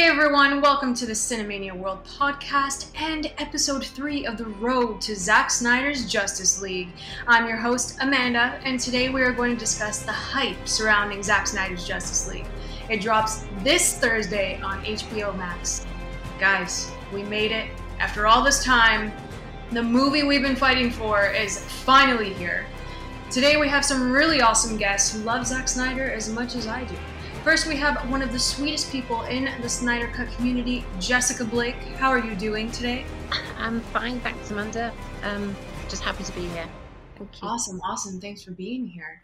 Hey everyone, welcome to the Cinemania World podcast and episode 3 of the road to Zack Snyder's Justice League. I'm your host, Amanda, and today we are going to discuss the hype surrounding Zack Snyder's Justice League. It drops this Thursday on HBO Max. Guys, we made it. After all this time, the movie we've been fighting for is finally here. Today we have some really awesome guests who love Zack Snyder as much as I do. First, we have one of the sweetest people in the Snyder Cut community, Jessica Blake. How are you doing today? I'm fine, thanks, Amanda. Um, just happy to be here. Thank you. Awesome, awesome. Thanks for being here.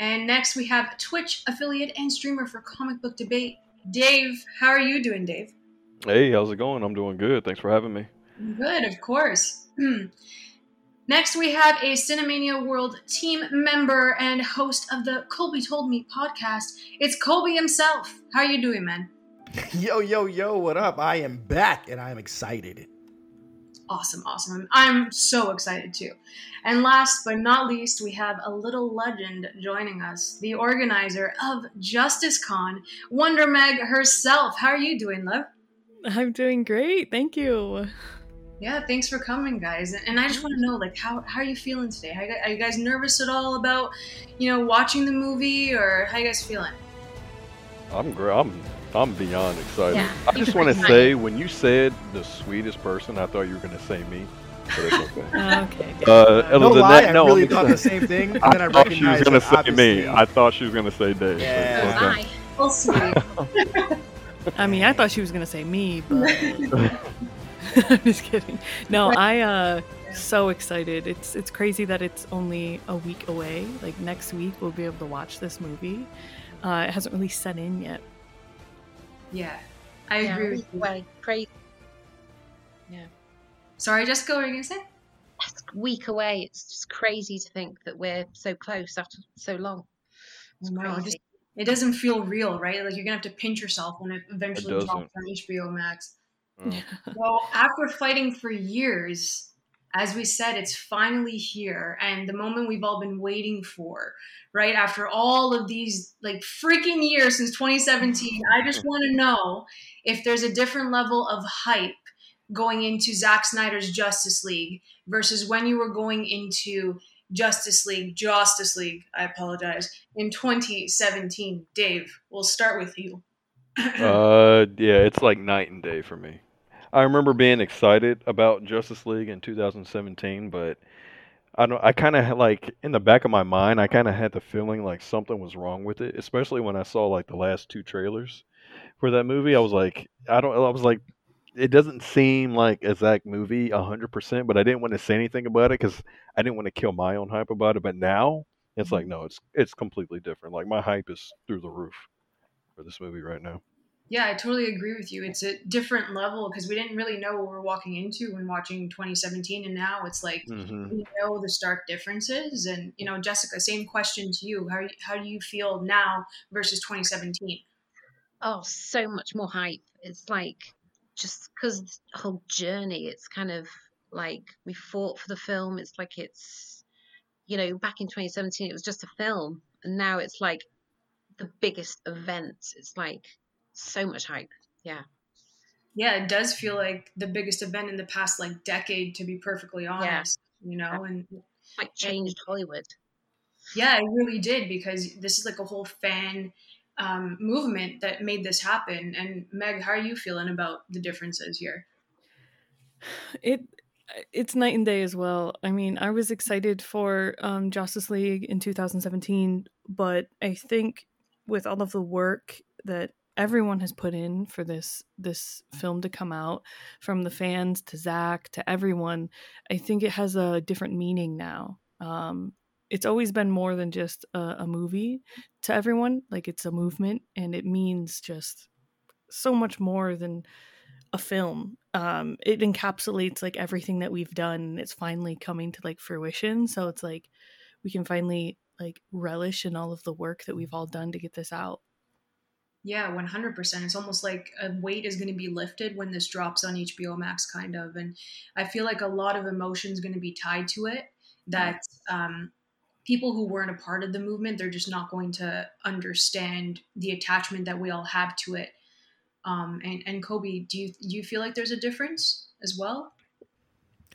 And next, we have Twitch affiliate and streamer for Comic Book Debate, Dave. How are you doing, Dave? Hey, how's it going? I'm doing good. Thanks for having me. Good, of course. Next, we have a Cinemania World team member and host of the Kolby Told Me podcast. It's Kolby himself. How are you doing, man? Yo, yo, yo, what up? I am back and I am excited. Awesome, awesome. I'm so excited too. And last but not least, we have a little legend joining us, the organizer of Justice Con, Wonder Meg herself. How are you doing, love? I'm doing great. Thank you. Yeah, thanks for coming, guys. And I just want to know, like, how, how are you feeling today? Are you guys nervous at all about, you know, watching the movie, or how you guys feeling? I'm great. I'm I'm beyond excited. Yeah, I just want to say, when you said the sweetest person, I thought you were going to say me. But it's okay. okay. Uh, no lie, that, no, I really thought the same thing. And I then I thought she was going to say obviously... me. I thought she was going to say Dave. Yeah. Okay. Well, sweet. I mean, I thought she was going to say me, but. I'm just kidding. No, I uh so excited. It's it's crazy that it's only a week away. Like next week we'll be able to watch this movie. Uh, it hasn't really set in yet. Yeah, I yeah, agree with you. Way crazy. Yeah. Sorry, Jessica, what were you gonna say? That's week away. It's just crazy to think that we're so close after so long. It's no, it, just, it doesn't feel real, right? Like you're gonna have to pinch yourself when it eventually it drops on HBO Max. Mm. well, after fighting for years, as we said, it's finally here and the moment we've all been waiting for, right? After all of these like freaking years since 2017, I just want to know if there's a different level of hype going into Zack Snyder's Justice League versus when you were going into Justice League, Justice League, I apologize, in 2017. Dave, we'll start with you. uh, yeah, it's like night and day for me. I remember being excited about Justice League in 2017, but I don't. I kind of like in the back of my mind, I kind of had the feeling like something was wrong with it, especially when I saw like the last two trailers for that movie. I was like, I don't. I was like, it doesn't seem like a Zack movie hundred percent, but I didn't want to say anything about it because I didn't want to kill my own hype about it. But now it's like, mm-hmm. no, it's it's completely different. Like my hype is through the roof for this movie right now. Yeah, I totally agree with you. It's a different level because we didn't really know what we are walking into when watching 2017, and now it's like mm-hmm. we know the stark differences. And you know, Jessica, same question to you. How how do you feel now versus 2017? Oh, so much more hype. It's like just because the whole journey. It's kind of like we fought for the film. It's like it's you know back in 2017 it was just a film, and now it's like the biggest event. It's like so much hype. Yeah. Yeah, it does feel like the biggest event in the past like decade, to be perfectly honest. Yeah. You know, and like changed and, Hollywood. Yeah, it really did because this is like a whole fan um, movement that made this happen. And Meg, how are you feeling about the differences here? It it's night and day as well. I mean, I was excited for um, Justice League in 2017, but I think with all of the work that everyone has put in for this this film to come out from the fans to zack to everyone I think it has a different meaning now. Um, it's always been more than just a, a, movie to everyone like it's a movement and it means just so much more than a film. Um, it encapsulates like everything that we've done it's finally coming to like fruition so it's like we can finally like relish in all of the work that we've all done to get this out yeah, 100%. It's almost like a weight is going to be lifted when this drops on HBO Max, kind of. And I feel like a lot of emotion is going to be tied to it that um, people who weren't a part of the movement, they're just not going to understand the attachment that we all have to it Um, and and Kolby, do you do you feel like there's a difference as well?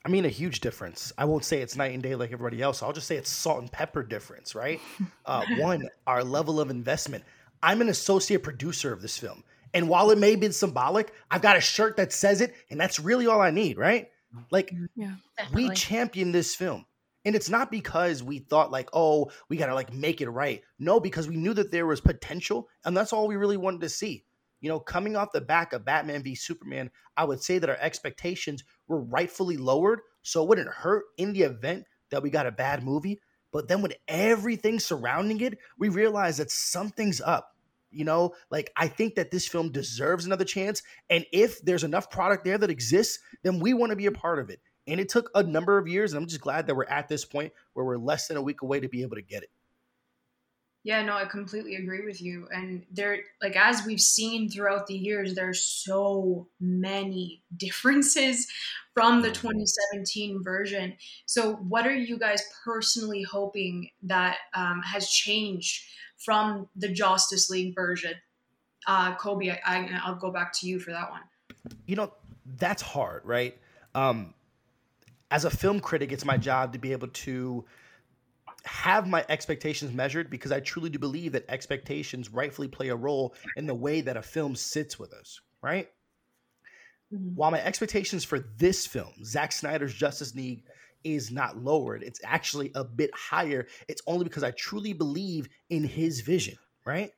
I mean, a huge difference. I won't say it's night and day like everybody else. I'll just say it's salt and pepper difference, right? Uh, one, our level of investment. I'm an associate producer of this film. And while it may have been symbolic, I've got a shirt that says it, and that's really all I need, right? Like, Yeah. we champion this film. And it's not because we thought like, oh, we gotta like make it right. No, because we knew that there was potential, and that's all we really wanted to see. You know, coming off the back of Batman v Superman, I would say that our expectations were rightfully lowered, so it wouldn't hurt in the event that we got a bad movie. But then with everything surrounding it, we realize that something's up. You know, like I think that this film deserves another chance. And if there's enough product there that exists, then we want to be a part of it. And it took a number of years. And I'm just glad that we're at this point where we're less than a week away to be able to get it. Yeah, no, I completely agree with you. And there, like, as we've seen throughout the years, there's so many differences from the 2017 version. So, what are you guys personally hoping that um, has changed from the Justice League version? Uh, Kolby, I, I, I'll go back to you for that one. You know, that's hard, right? Um, as a film critic, it's my job to be able to have my expectations measured because I truly do believe that expectations rightfully play a role in the way that a film sits with us, right? Mhm. While my expectations for this film, Zack Snyder's Justice League, is not lowered, it's actually a bit higher. It's only because I truly believe in his vision, right?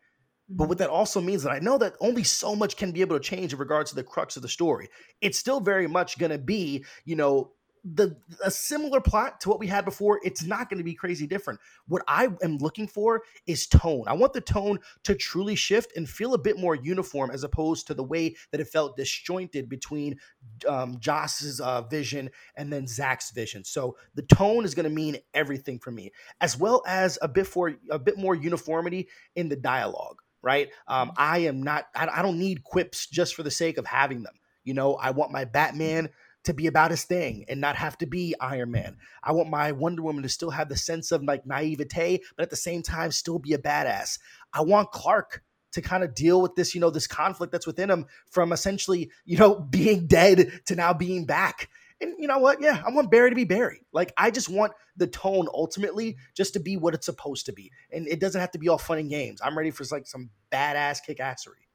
But what that also means that I know that only so much can be able to change in regards to the crux of the story. It's still very much going to be, you know, the a similar plot to what we had before. It's not going to be crazy different. What I am looking for is tone. I want the tone to truly shift and feel a bit more uniform as opposed to the way that it felt disjointed between um, Joss's uh, vision and then Zack's vision. So the tone is going to mean everything for me, as well as a bit for a bit more uniformity in the dialogue right? Um, I am not, I, I don't need quips just for the sake of having them. You know, I want my Batman to be about his thing and not have to be Iron Man. I want my Wonder Woman to still have the sense of like naivete, but at the same time still be a badass. I want Clark to kind of deal with this, you know, this conflict that's within him from essentially, you know, being dead to now being back. And you know what? Yeah, I want Barry to be Barry. Like I just want the tone ultimately just to be what it's supposed to be, and it doesn't have to be all fun and games. I'm ready for like some badass kick assery.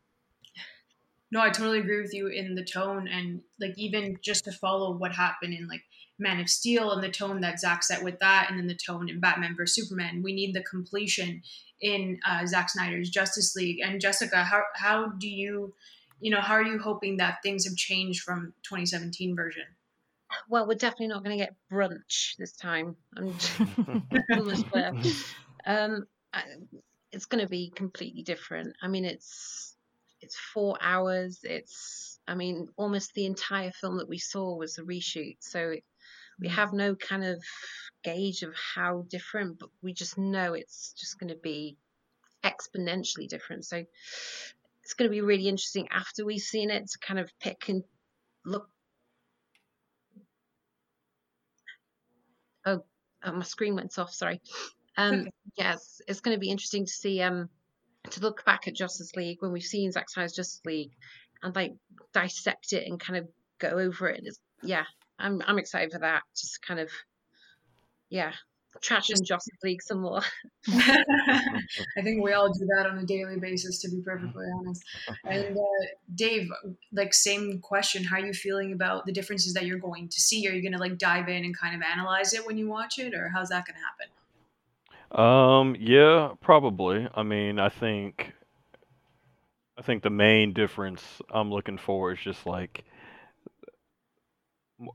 No, I totally agree with you in the tone and like even just to follow what happened in like Man of Steel and the tone that Zack set with that, and then the tone in Batman vs Superman. We need the completion in uh, Zack Snyder's Justice League. And Jessica, how how do you, you know, how are you hoping that things have changed from 2017 version? Well, we're definitely not going to get brunch this time. I'm almost. Um, I, it's going to be completely different. I mean, it's it's four hours. It's I mean, almost the entire film that we saw was a reshoot. So we have no kind of gauge of how different, but we just know it's just going to be exponentially different. So it's going to be really interesting after we've seen it to kind of pick and look oh, oh my screen went off sorry um yes it's going to be interesting to see um to look back at justice league when we've seen Zack Snyder's justice league and like dissect it and kind of go over it it's, yeah i'm i'm excited for that just kind of yeah trash and justice league some more I think we all do that on a daily basis, to be perfectly honest. And uh, Dave, like same question: How are you feeling about the differences that you're going to see? Are you going to like dive in and kind of analyze it when you watch it, or how's that going to happen? Um, yeah, probably. I mean, I think I think the main difference I'm looking for is just like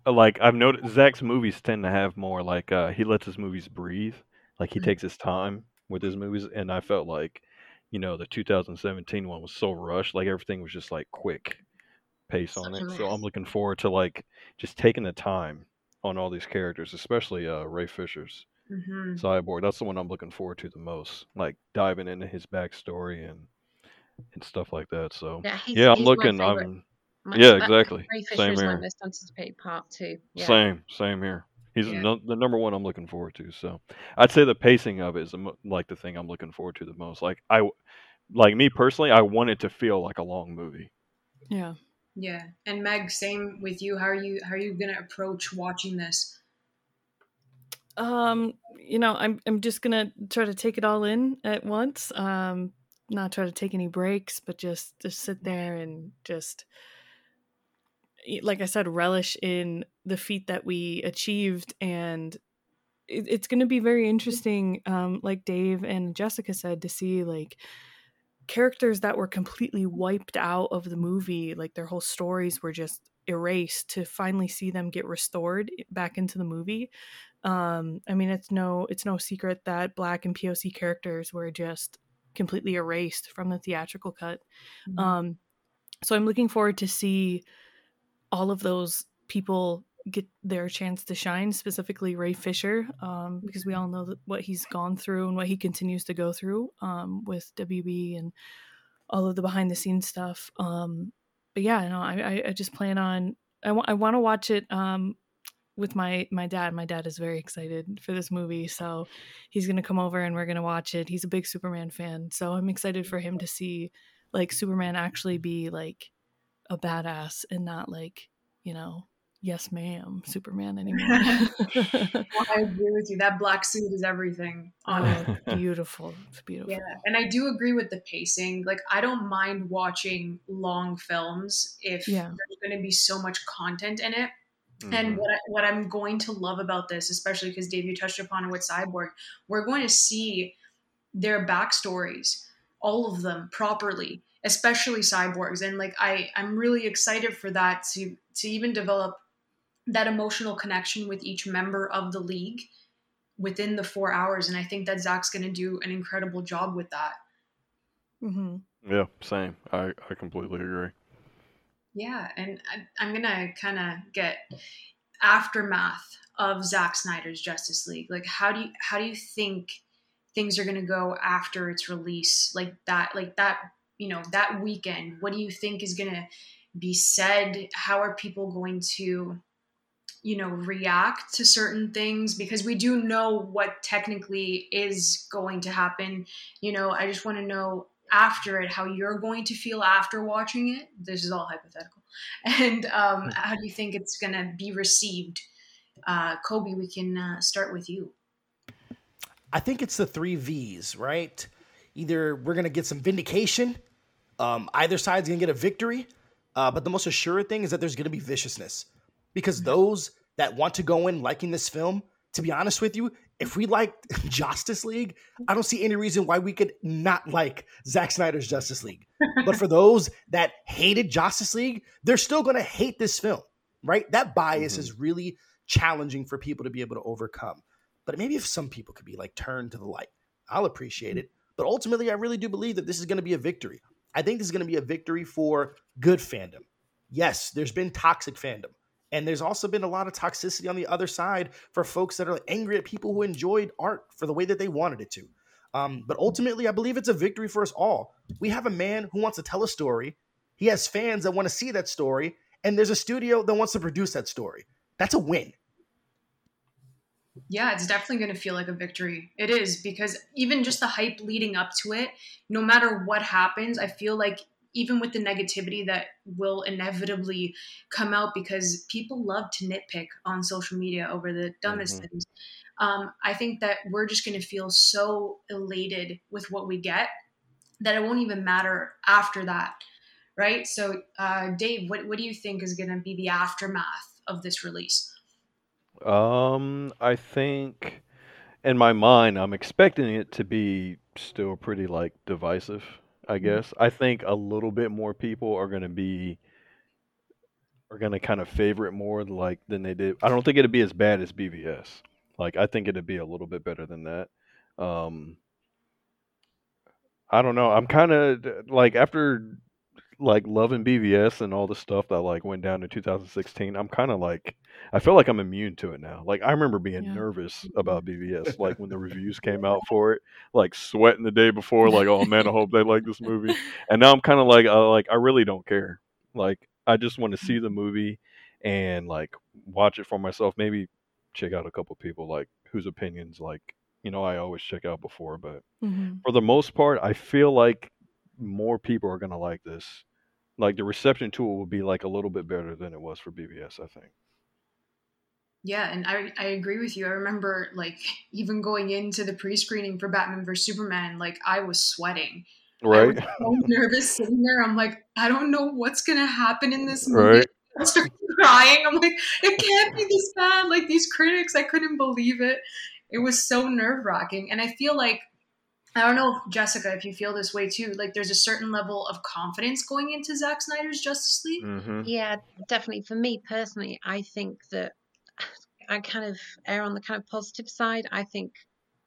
like I've noticed Zack's movies tend to have more like uh he lets his movies breathe. Like he Mhm. takes his time with his movies and I felt like, you know, the 2017 one was so rushed, like everything was just like quick pace on it. So I'm looking forward to like just taking the time on all these characters, especially uh Ray Fisher's hmm Cyborg. That's the one I'm looking forward to the most. Like diving into his backstory and and stuff like that. So yeah he's, yeah, I'm he's my looking. favorite I'm my, yeah, that- exactly. Ray Fisher Same is my here. most anticipated part too yeah Same, same here. He's Yeah. no, the number one I'm looking forward to. So I'd say the pacing of it is the, like the thing I'm looking forward to the most. Like I, like me personally, I want it to feel like a long movie. Yeah. Yeah. And Meg, same with you. How are you how are you gonna approach watching this? Um, you know, I'm I'm just gonna try to take it all in at once. Um, not try to take any breaks, but just just sit there and just like I said, relish in the feat that we achieved and it, it's going to be very interesting um, like dave and jessica said to see like characters that were completely wiped out of the movie like their whole stories were just erased to finally see them get restored back into the movie um i mean it's no it's no secret that black and poc characters were just completely erased from the theatrical cut mm-hmm. um so i'm looking forward to see all of those people get their chance to shine, specifically Ray Fisher, um, because we all know what he's gone through and what he continues to go through um, with WB and all of the behind the scenes stuff. Um, but yeah, no, I, I just plan on. I, w- I want to watch it um, with my my dad. My dad is very excited for this movie, so he's gonna come over and we're gonna watch it. He's a big Superman fan, so I'm excited for him to see like Superman actually be like a badass and not like you know yes ma'am superman anymore well, i agree with you that black suit is everything on oh, it beautiful it's beautiful yeah and i do agree with the pacing like i don't mind watching long films if yeah. there's going to be so much content in it mm-hmm. and what, I, what i'm going to love about this especially because dave you touched upon it with cyborg we're going to see their backstories all of them properly especially cyborgs and like i i'm really excited for that to to even develop that emotional connection with each member of the league within the four hours. And I think that Zack's going to do an incredible job with that. Mm-hmm. Yeah, same. I, I completely agree. Yeah, and I, am gonna kind of get aftermath of Zack Snyder's Justice League. Like, how do you how do you think things are gonna go after its release? Like that, like that, you know, that weekend. What do you think is gonna be said? How are people going to you know react to certain things because we do know what technically is going to happen you know i just want to know after it how you're going to feel after watching it this is all hypothetical. And um, hmm. how do you think it's going to be received? Uh, Kolby we can uh, start with you. I think it's the three v's right? Either we're going to get some vindication um, either side's going to get a victory uh, but the most assured thing is that there's going to be viciousness. Because mm-hmm. those that want to go in liking this film, to be honest with you, if we like Justice League, I don't see any reason why we could not like Zack Snyder's Justice League. but for those that hated Justice League, they're still going to hate this film, right? That bias mm-hmm. is really challenging for people to be able to overcome. But maybe if some people could be like turned to the light, I'll appreciate it. But ultimately, I really do believe that this is going to be a victory. I think this is going to be a victory for good fandom. Yes, there's been toxic fandom. And there's also been a lot of toxicity on the other side for folks that are angry at people who enjoyed art for the way that they wanted it to. Um, but ultimately, I believe it's a victory for us all. We have a man who wants to tell a story. He has fans that want to see that story, and there's a studio that wants to produce that story. That's a win. Yeah, it's definitely going to feel like a victory. It is because even just the hype leading up to it, no matter what happens, I feel like even with the negativity that will inevitably come out because people love to nitpick on social media over the dumbest mm-hmm. things. Um, I think that we're just going to feel so elated with what we get that it won't even matter after that, right? So, uh, Dave, what, what do you think is going to be the aftermath of this release? Um, I think in my mind, I'm expecting it to be still pretty like divisive. I mm-hmm. guess. I think a little bit more people are going to be are going to kind of favor it more like than they did. I don't think it'd be as bad as BVS. Like I think it'd be a little bit better than that. Um I don't know. I'm kind of like after like loving BVS and all the stuff that like went down in 2016, I'm kind of like I feel like I'm immune to it now. Like I remember being yeah. nervous about BVS, like when the reviews came out for it, like sweating the day before, like oh man, I hope they like this movie. And now I'm kind of like uh, like I really don't care. Like I just want to see the movie and like watch it for myself. Maybe check out a couple people like whose opinions like you know I always check out before, but mm-hmm. for the most part, I feel like more people are gonna like this like the reception to it will be like a little bit better than it was for BVS, I think. Yeah, and I I agree with you. I remember like even going into the pre-screening for Batman vs Superman, like I was sweating. Right. I was so nervous sitting there. I'm like, I don't know what's gonna happen in this movie. Right. I started crying. I'm like, it can't be this bad. Like these critics, I couldn't believe it. It was so nerve wracking, and I feel like I don't know, Jessica, if you feel this way too. Like, there's a certain level of confidence going into Zack Snyder's Justice League. Mm-hmm. Yeah, definitely. For me personally, I think that I kind of err on the kind of positive side. I think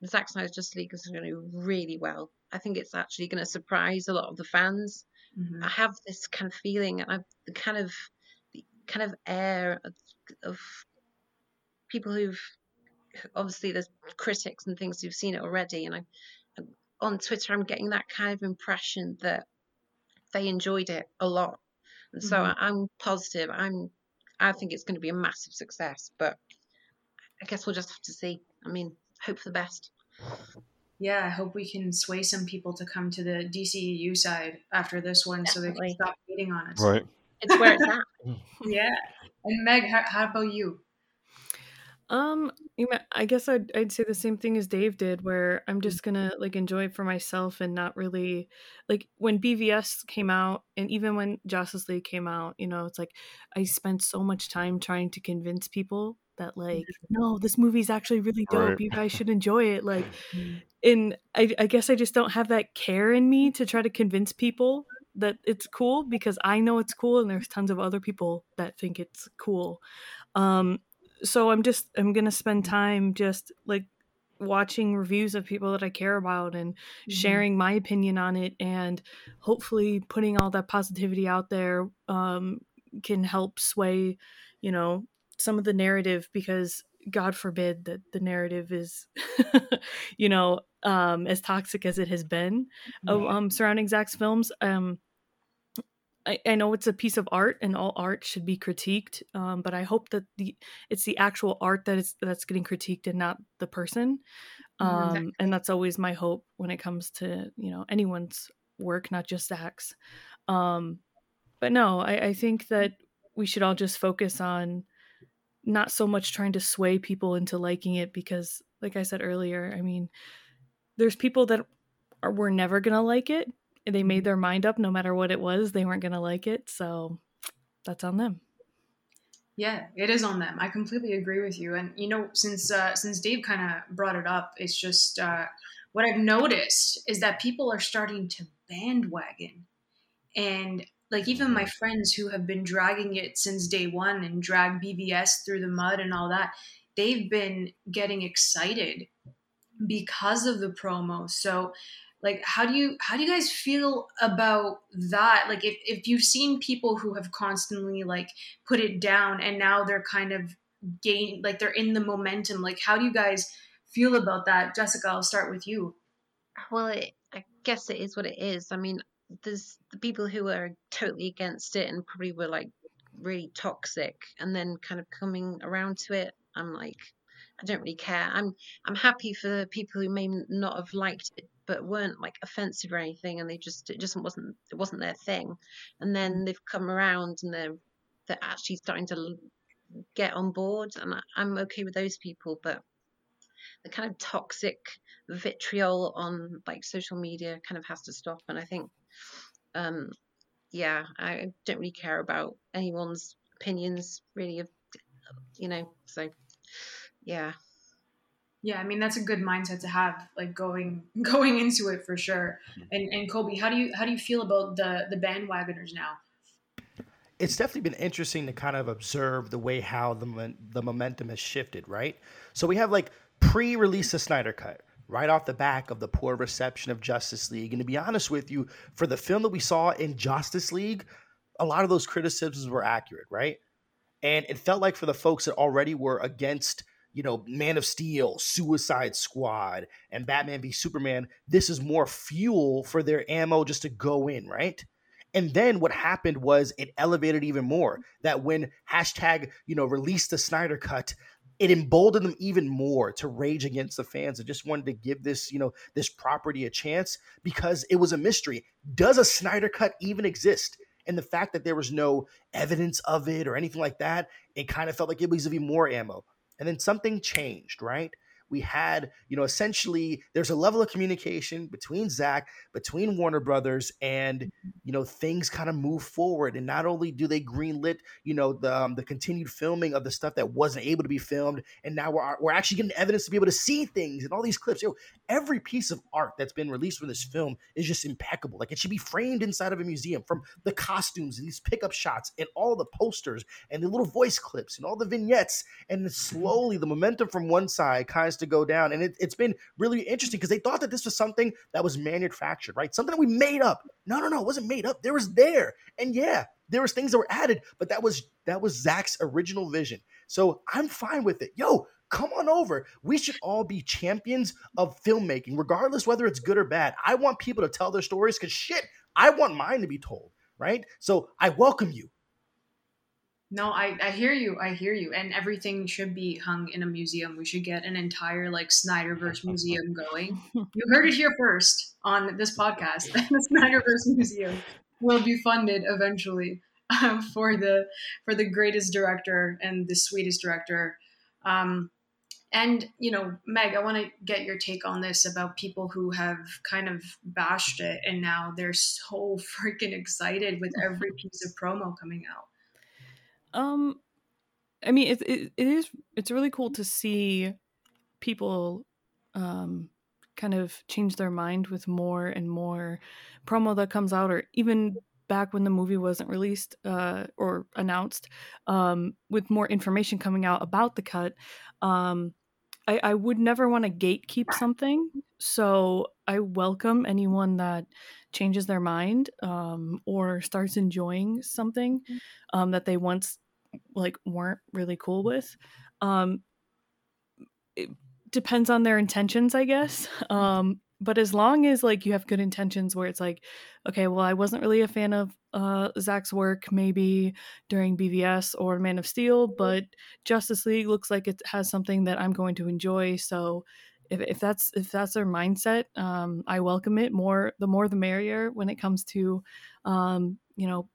Zack Snyder's Justice League is going to do really well. I think it's actually going to surprise a lot of the fans. Mm-hmm. I have this kind of feeling, and I've the kind of the kind of air of, of people who've obviously there's critics and things who've seen it already, and I on Twitter, I'm getting that kind of impression that they enjoyed it a lot. And so mm-hmm. I'm positive. I'm I think it's going to be a massive success, but I guess we'll just have to see. I mean, hope for the best. Yeah, I hope we can sway some people to come to the DCEU side after this one Definitely. so they can stop hating on us. Right. It's where it's at. yeah. And Meg, how, how about you? Um, I guess I'd I'd say the same thing as Dave did, where I'm mm. just gonna like enjoy it for myself and not really like when BVS came out, and even when Justice League came out. You know, it's like I spent so much time trying to convince people that like no, this movie's actually really dope. Right. You guys should enjoy it. Like, mm. and I I guess I just don't have that care in me to try to convince people that it's cool because I know it's cool, and there's tons of other people that think it's cool. Um, so i'm just i'm gonna spend time just like watching reviews of people that i care about and mm-hmm. sharing my opinion on it and hopefully putting all that positivity out there um, can help sway you know some of the narrative because god forbid that the narrative is you know um as toxic as it has been mm-hmm. um surrounding zack's films um I, I know it's a piece of art and all art should be critiqued um, but i hope that the it's the actual art that is that's getting critiqued and not the person mm-hmm, um, exactly. and that's always my hope when it comes to you know anyone's work not just Zack's um, but no I, I think that we should all just focus on not so much trying to sway people into liking it because like i said earlier i mean there's people that are were never gonna like it they made mm-hmm. their mind up no matter what it was they weren't going to like it so that's on them. Yeah it is on them. I completely agree with you and you know since uh, since dave kind of brought it up it's just uh, what i've noticed is that people are starting to bandwagon. And like even my friends who have been dragging it since day one and drag BVS through the mud and all that they've been getting excited because of the promo. So like how do you how do you guys feel about that? Like if, if you've seen people who have constantly like put it down and now they're kind of gain like they're in the momentum like how do you guys feel about that? Jessica i'll start with you. Well it, i guess it is what it is. I mean there's the people who are totally against it and probably were like really toxic and then kind of coming around to it i'm like I don't really care. I'm I'm happy for people who may not have liked it but weren't like offensive or anything and they just it just wasn't it wasn't their thing and then mm. they've come around and they're they're actually starting to get on board and i'm okay with those people but the kind of toxic vitriol on like social media kind of has to stop and i think um yeah i don't really care about anyone's opinions really of you know so yeah yeah, I mean that's a good mindset to have, like going going into it for sure. Mm-hmm. And and Kolby, how do you how do you feel about the the bandwagoners now? It's definitely been interesting to kind of observe the way how the the momentum has shifted, right? So we have like pre-release the Snyder cut right off the back of the poor reception of Justice League. And to be honest with you, for the film that we saw in Justice League, a lot of those criticisms were accurate, right? And it felt like for the folks that already were against you know, Man of Steel, Suicide Squad, and Batman v Superman, this is more fuel for their ammo just to go in, right? And then what happened was it elevated even more. That when hashtag, you know, release the Snyder cut, it emboldened them even more to rage against the fans and just wanted to give this, you know, this property a chance because it was a mystery. Does a Snyder cut even exist? And the fact that there was no evidence of it or anything like that, it kind of felt like it was even more ammo. And then something changed, right? We had, you know, essentially there's a level of communication between Zack, between Warner Brothers, and mm-hmm. you know things kind of move forward. And not only do they greenlit, you know, the um, the continued filming of the stuff that wasn't able to be filmed, and now we're we're actually getting evidence to be able to see things and all these clips. Yo, every piece of art that's been released for this film is just impeccable. Like it should be framed inside of a museum, from the costumes and these pickup shots and all the posters and the little voice clips and all the vignettes. And mm-hmm. slowly the momentum from one side kind of to go down. And it, has been really interesting because they thought that this was something that was manufactured, right? Something that we made up. No, no, no, it wasn't made up. There was there. And yeah, there was things that were added, but that was that was Zack's original vision. So I'm fine with it. Yo, come on over. We should all be champions of filmmaking, regardless whether it's good or bad. I want people to tell their stories because shit, I want mine to be told, right? So I welcome you. No, I, I hear you. I hear you. And everything should be hung in a museum. We should get an entire like Snyderverse museum going. You heard it here first on this podcast. the Snyderverse Museum will be funded eventually um, for the for the greatest director and the sweetest director. Um, and you know, Meg, I want to get your take on this about people who have kind of bashed it and now they're so freaking excited with every piece of promo coming out. Um, I mean, it, it, it is, it's really cool to see people, um, kind of change their mind with more and more promo that comes out, or even back when the movie wasn't released uh, or announced, um, with more information coming out about the cut. Um, I, I would never want to gatekeep something, so I welcome anyone that changes their mind um, or starts enjoying something mm. um, that they once like weren't really cool with. Um, it depends on their intentions, I guess. Um, but as long as like you have good intentions, where it's like, okay, well, I wasn't really a fan of uh, Zack's work maybe during BVS or Man of Steel, but Justice League looks like it has something that I'm going to enjoy. So if, if that's if that's their mindset, um, I welcome it more. The more the merrier when it comes to, um, you know,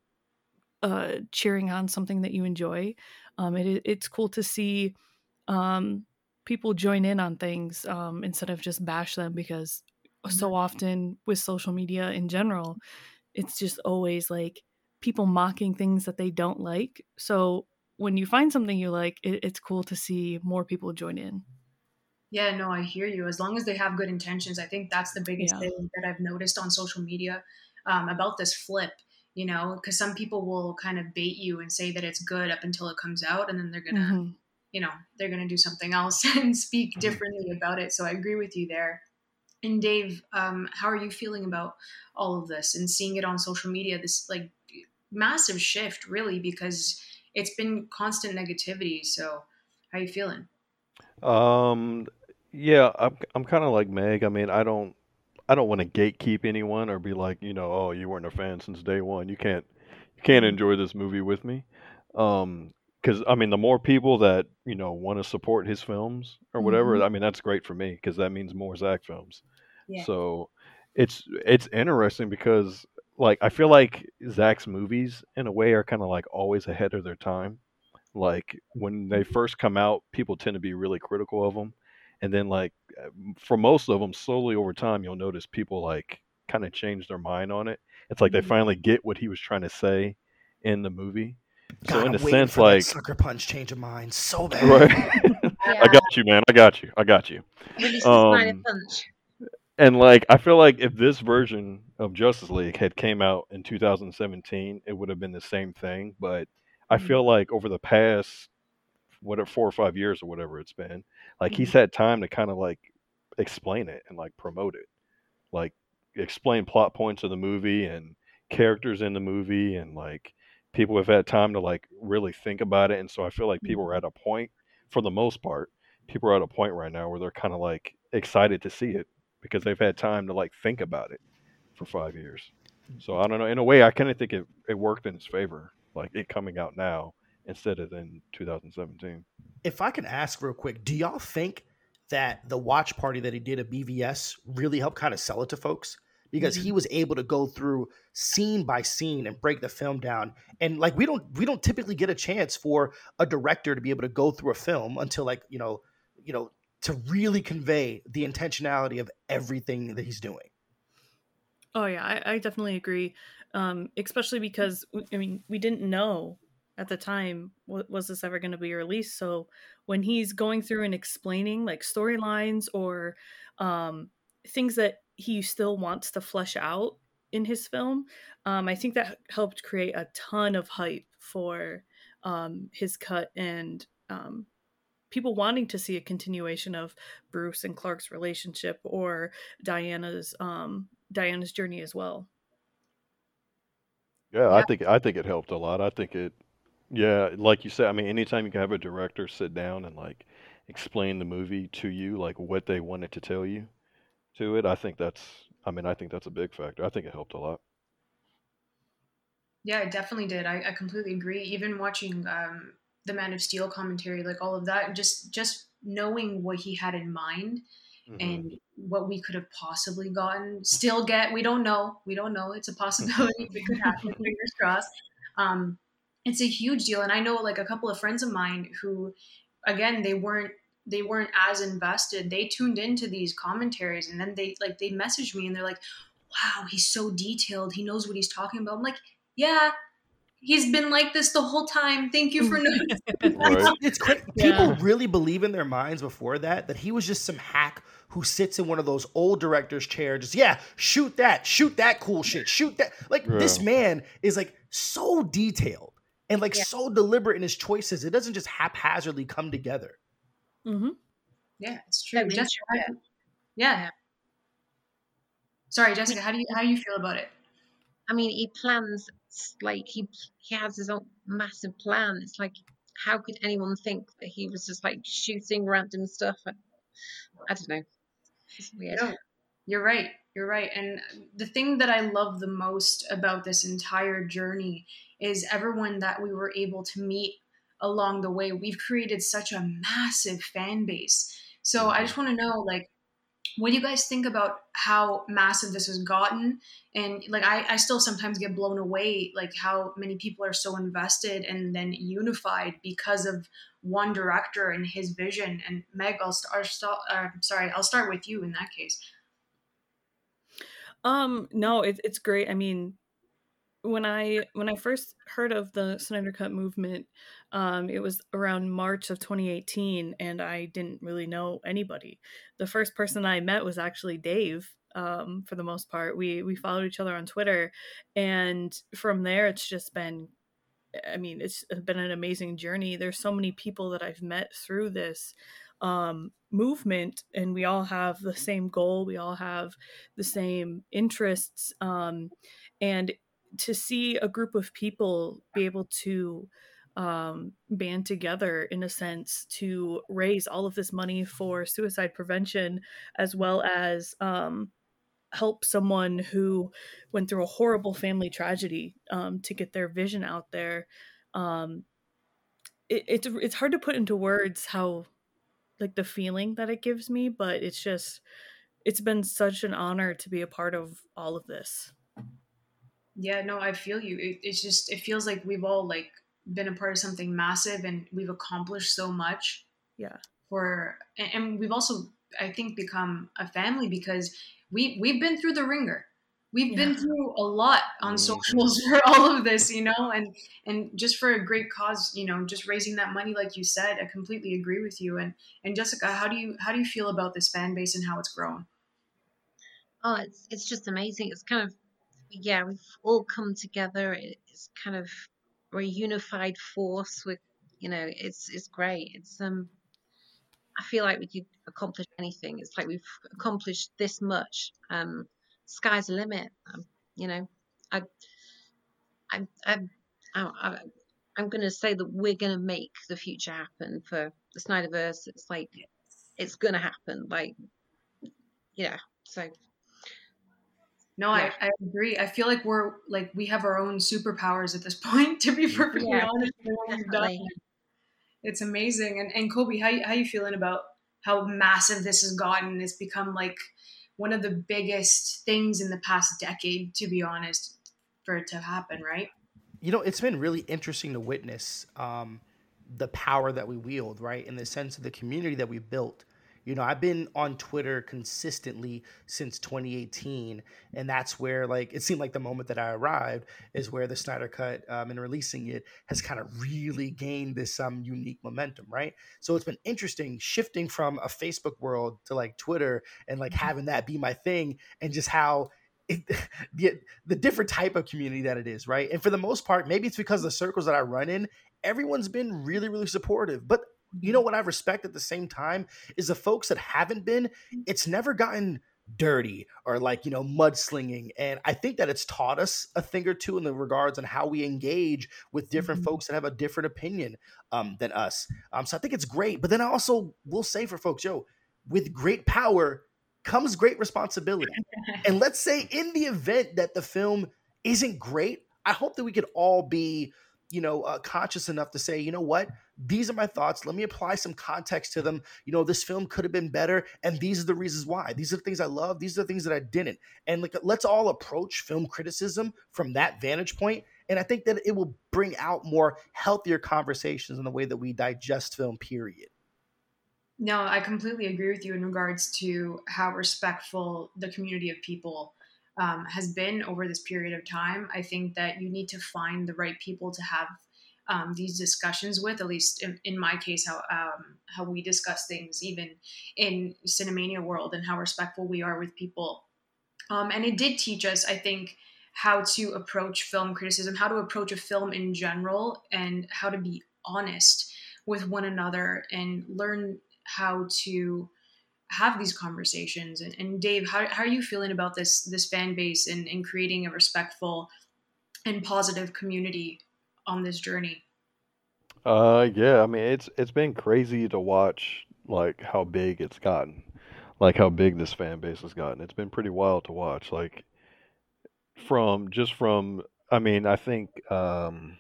uh, cheering on something that you enjoy. Um, it, it's cool to see um, people join in on things um, instead of just bash them because so often with social media in general, it's just always like people mocking things that they don't like. So when you find something you like, it, it's cool to see more people join in. Yeah, no, I hear you. As long as they have good intentions, I think that's the biggest yeah. thing that I've noticed on social media um, about this flip you know, because some people will kind of bait you and say that it's good up until it comes out, and then they're gonna, mm-hmm. you know, they're gonna do something else and speak mm-hmm. differently about it. So I agree with you there. And Dave, um, how are you feeling about all of this and seeing it on social media? This like massive shift, really, because it's been constant negativity. So how are you feeling? Um, yeah, I'm I'm kind of like Meg. I mean, I don't I don't want to gatekeep anyone or be like, you know, oh, you weren't a fan since day one. You can't you can't mm-hmm. enjoy this movie with me. Um, because I mean, the more people that you know want to support his films or whatever, mm-hmm. I mean, that's great for me because that means more Zack films. Yeah. So it's it's interesting because like I feel like Zack's movies in a way are kind of like always ahead of their time. Like when they first come out, people tend to be really critical of them, and then like for most of them, slowly over time, you'll notice people like kind of change their mind on it. It's like they mm-hmm. finally get what he was trying to say in the movie. God, so in a sense, like sucker punch, change of mind, so bad. Right? yeah. I got you, man. I got you. I got you. Um, and like, I feel like if this version of Justice League had came out in 2017, it would have been the same thing. But I mm-hmm. feel like over the past whatever four or five years or whatever it's been, like he's mm-hmm. had time to kind of like explain it and like promote it, like explain plot points of the movie and characters in the movie and like people have had time to like really think about it and so i feel like people are mm-hmm. at a point for the most part people are at a point right now where they're kind of like excited to see it because they've had time to like think about it for five years so i don't know in a way i kind of think it, it worked in its favor like it coming out now instead of in 2017 if I can ask real quick, do y'all think that the watch party that he did at BVS really helped kind of sell it to folks? because mm-hmm. he was able to go through scene by scene and break the film down and like we don't we don't typically get a chance for a director to be able to go through a film until like you know you know to really convey the intentionality of everything that he's doing oh yeah i, I definitely agree um, especially because i mean we didn't know at the time was this ever going to be released. So when he's going through and explaining like storylines or um, things that he still wants to flesh out in his film um, i think that helped create a ton of hype for um, his cut and um, people wanting to see a continuation of bruce and clark's relationship or diana's um, diana's journey as well. Yeah, yeah. i think i think it helped a lot. I think it yeah, like you said, I mean, anytime you can have a director sit down and like explain the movie to you, like what they wanted to tell you to it, I think that's, I mean, I think that's a big factor. I think it helped a lot. Yeah, it definitely did. I, I completely agree. Even watching um, the Man of Steel commentary, like all of that, just just knowing what he had in mind mm-hmm. and what we could have possibly gotten, still get. We don't know. We don't know. It's a possibility. it could happen. Fingers crossed. Um, it's a huge deal and i know like a couple of friends of mine who again they weren't they weren't as invested. They tuned into these commentaries and then they like they messaged me and they're like wow he's so detailed. He knows what he's talking about. I'm like yeah he's been like this the whole time. Thank you for noticing right. it's crazy people really believe in their minds before that that he was just some hack who sits in one of those old directors chair just yeah shoot that shoot that cool shit shoot that. Like yeah. this man is like so detailed and like yeah. so deliberate in his choices. It doesn't just haphazardly come together. Mm-hmm. Yeah, it's true. Jessica, yeah. yeah. Sorry, Jessica. How do you how do you feel about it? I mean, he plans like he he has his own massive plan. It's like how could anyone think that he was just like shooting random stuff? I, I don't know. It's weird. No, you're right. You're right. And the thing that I love the most about this entire journey is everyone that we were able to meet along the way. We've created such a massive fan base. So I just want to know, like, what do you guys think about how massive this has gotten? And like, I, I still sometimes get blown away, like how many people are so invested and then unified because of one director and his vision. And Meg, I'll start. Uh, sorry, I'll start with you in that case. Um, no, it, it's great. I mean, when I when I first heard of the Snyder Cut movement, um, it was around March of 2018, and I didn't really know anybody. The first person I met was actually Dave. Um, for the most part, we we followed each other on Twitter, and from there, it's just been. I mean, it's been an amazing journey. There's so many people that I've met through this um, movement, and we all have the same goal. We all have the same interests, um, and to see a group of people be able to um, band together in a sense to raise all of this money for suicide prevention as well as um, help someone who went through a horrible family tragedy um, to get their vision out there um, it, it's it's hard to put into words how like the feeling that it gives me but it's just it's been such an honor to be a part of all of this yeah, no, I feel you. It, it's just it feels like we've all like been a part of something massive and we've accomplished so much. Yeah. For and, and we've also I think become a family because we we've been through the ringer. We've yeah. been through a lot on mm-hmm. socials for all of this, you know, and and just for a great cause, you know, just raising that money like you said, I completely agree with you. And and Jessica, how do you how do you feel about this fan base and how it's grown? Oh, it's it's just amazing. It's kind of yeah, we've all come together. It's kind of we're a unified force. With you know, it's it's great. It's um, I feel like we could accomplish anything. It's like we've accomplished this much. Um, sky's the limit. Um, you know, I, I, I, I, I'm going to say that we're going to make the future happen for the Snyderverse. It's like it's going to happen. Like, yeah. So no, yeah. I, I agree. I feel like we're like we have our own superpowers at this point. To be perfectly yeah, honest, it's amazing. And and Kolby, how how you feeling about how massive this has gotten? It's become like one of the biggest things in the past decade, to be honest, for it to happen, right? You know, it's been really interesting to witness um, the power that we wield, right? In the sense of the community that we built. You know, I've been on Twitter consistently since 2018, and that's where like it seemed like the moment that I arrived is where the Snyder Cut um, and releasing it has kind of really gained this um unique momentum, right? So it's been interesting shifting from a Facebook world to like Twitter and like having that be my thing, and just how it, the, the different type of community that it is, right? And for the most part, maybe it's because the circles that I run in, everyone's been really, really supportive. But you know what I respect at the same time is the folks that haven't been, it's never gotten dirty or like, you know, mudslinging. And I think that it's taught us a thing or two in the regards on how we engage with different mm-hmm. folks that have a different opinion um, than us. Um, so I think it's great. But then I also will say for folks, yo, with great power comes great responsibility. and let's say in the event that the film isn't great, I hope that we could all be you know, uh, conscious enough to say, you know what, these are my thoughts. Let me apply some context to them. You know, this film could have been better, and these are the reasons why. These are the things I love. These are the things that I didn't. And like, let's all approach film criticism from that vantage point. And I think that it will bring out more healthier conversations in the way that we digest film. Period. No, I completely agree with you in regards to how respectful the community of people um, has been over this period of time. I think that you need to find the right people to have um, these discussions with. At least in, in my case, how um, how we discuss things, even in Cinemania world, and how respectful we are with people. Um, and it did teach us, I think, how to approach film criticism, how to approach a film in general, and how to be honest with one another and learn how to have these conversations. And, and Dave, how, how are you feeling about this this fan base and, and creating a respectful and positive community on this journey? Uh, yeah, I mean it's it's been crazy to watch like how big it's gotten, like how big this fan base has gotten. It's been pretty wild to watch. Like from just from, I mean, I think um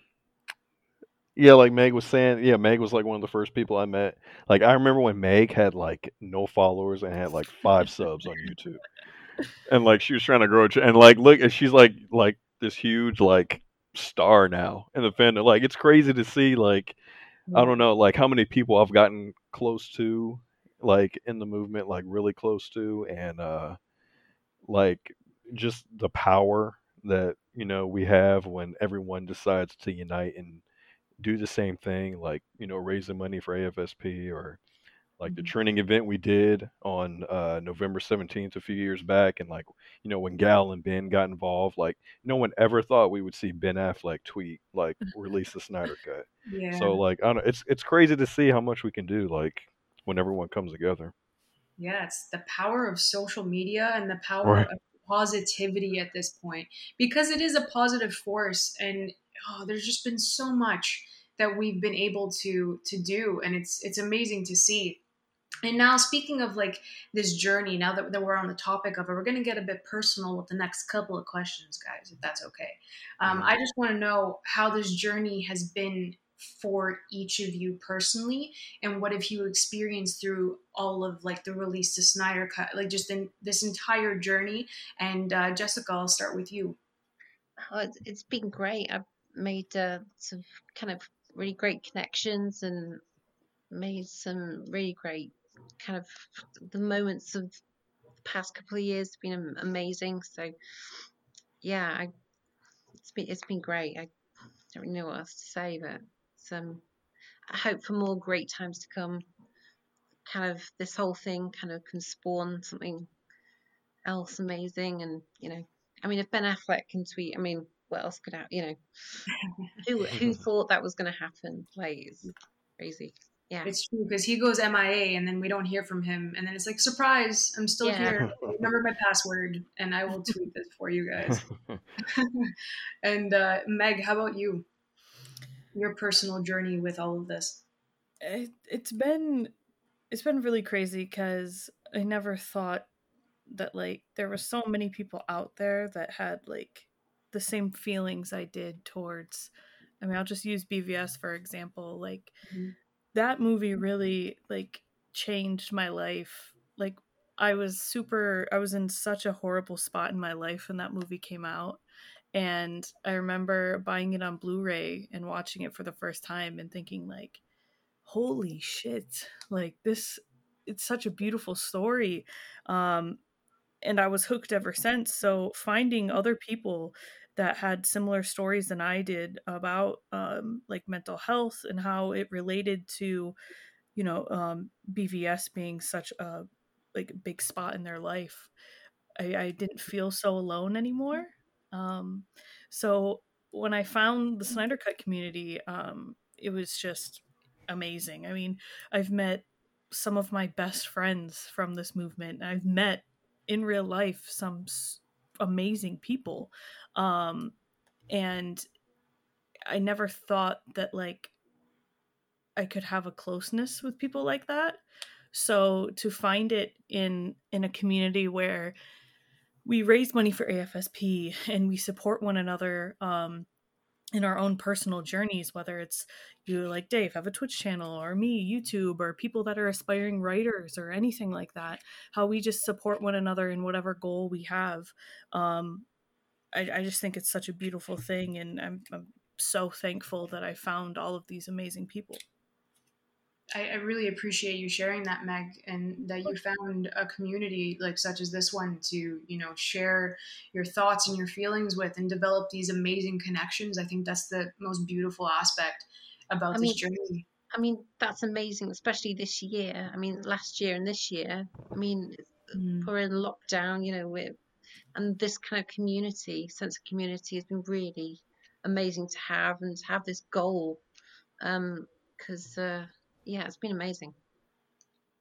yeah, like Meg was saying, yeah, Meg was like one of the first people I met. Like I remember when Meg had like no followers and had like five subs on YouTube, and like she was trying to grow, and like look, and she's like like this huge like star now in the fandom. Like it's crazy to see. Like I don't know, like how many people I've gotten close to, like in the movement, like really close to, and uh like just the power that you know we have when everyone decides to unite and do the same thing, like you know, raising money for AFSP or like the mm-hmm. training event we did on uh, November 17th a few years back, and like you know when Gal and Ben got involved, like no one ever thought we would see Ben Affleck tweet like release the Snyder Cut. Yeah. So like I don't know, it's it's crazy to see how much we can do like when everyone comes together. Yeah, it's the power of social media and the power right. of positivity at this point because it is a positive force and oh, there's just been so much that we've been able to to do and it's it's amazing to see and now speaking of like this journey now that, that we're on the topic of it we're going to get a bit personal with the next couple of questions guys if that's okay. Um, i just want to know how this journey has been for each of you personally and what have you experienced through all of like the release to snyder cut like just in this entire journey. And uh, jessica i'll start with you. Oh, it's, it's been great. I've made uh, some kind of really great connections and made some really great kind of the moments of the past couple of years have been amazing. So yeah, I, it's been it's been great. I don't really know what else to say, but um, I hope for more great times to come. Kind of this whole thing kind of can spawn something else amazing, and you know, I mean, if Ben Affleck can tweet, I mean, what else could happen? You know, who who thought that was going to happen? Like, it's crazy. Yeah, it's true because he goes MIA and then we don't hear from him, and then it's like surprise, I'm still yeah. here. Remember my password, and I will tweet this for you guys. and uh, Meg, how about you? Your personal journey with all of this. It, it's been it's been really crazy because I never thought that like there were so many people out there that had like the same feelings I did towards I mean I'll just use BVS for example like mm-hmm. That movie really like changed my life like I was super I was in such a horrible spot in my life when that movie came out. And I remember buying it on Blu-ray and watching it for the first time and thinking like, holy shit, like this it's such a beautiful story. Um and I was hooked ever since. So finding other people that had similar stories than I did about um, like mental health and how it related to, you know, um, BVS being such a like big spot in their life. I, I didn't feel so alone anymore. Um, so when I found the Snyder Cut community, um, it was just amazing. I mean, I've met some of my best friends from this movement. I've met in real life some amazing people. Um and i never thought that like i could have a closeness with people like that. So to find it in in a community where we raise money for afsp and we support one another um in our own personal journeys, whether it's you like Dave have a Twitch channel or me, YouTube, or people that are aspiring writers or anything like that, how we just support one another in whatever goal we have. Um, I, I just think it's such a beautiful thing, and I'm, I'm so thankful that I found all of these amazing people. I, I, really appreciate you sharing that, Meg, and that you found a community like such as this one to, you know, share your thoughts and your feelings with and develop these amazing connections. I think that's the most beautiful aspect about I this mean, journey. I mean, that's amazing, especially this year. I mean, last year and this year. I mean, mm. we're in lockdown, you know, with and this kind of community, sense of community has been really amazing to have and to have this goal. Um, because uh, yeah, it's been amazing.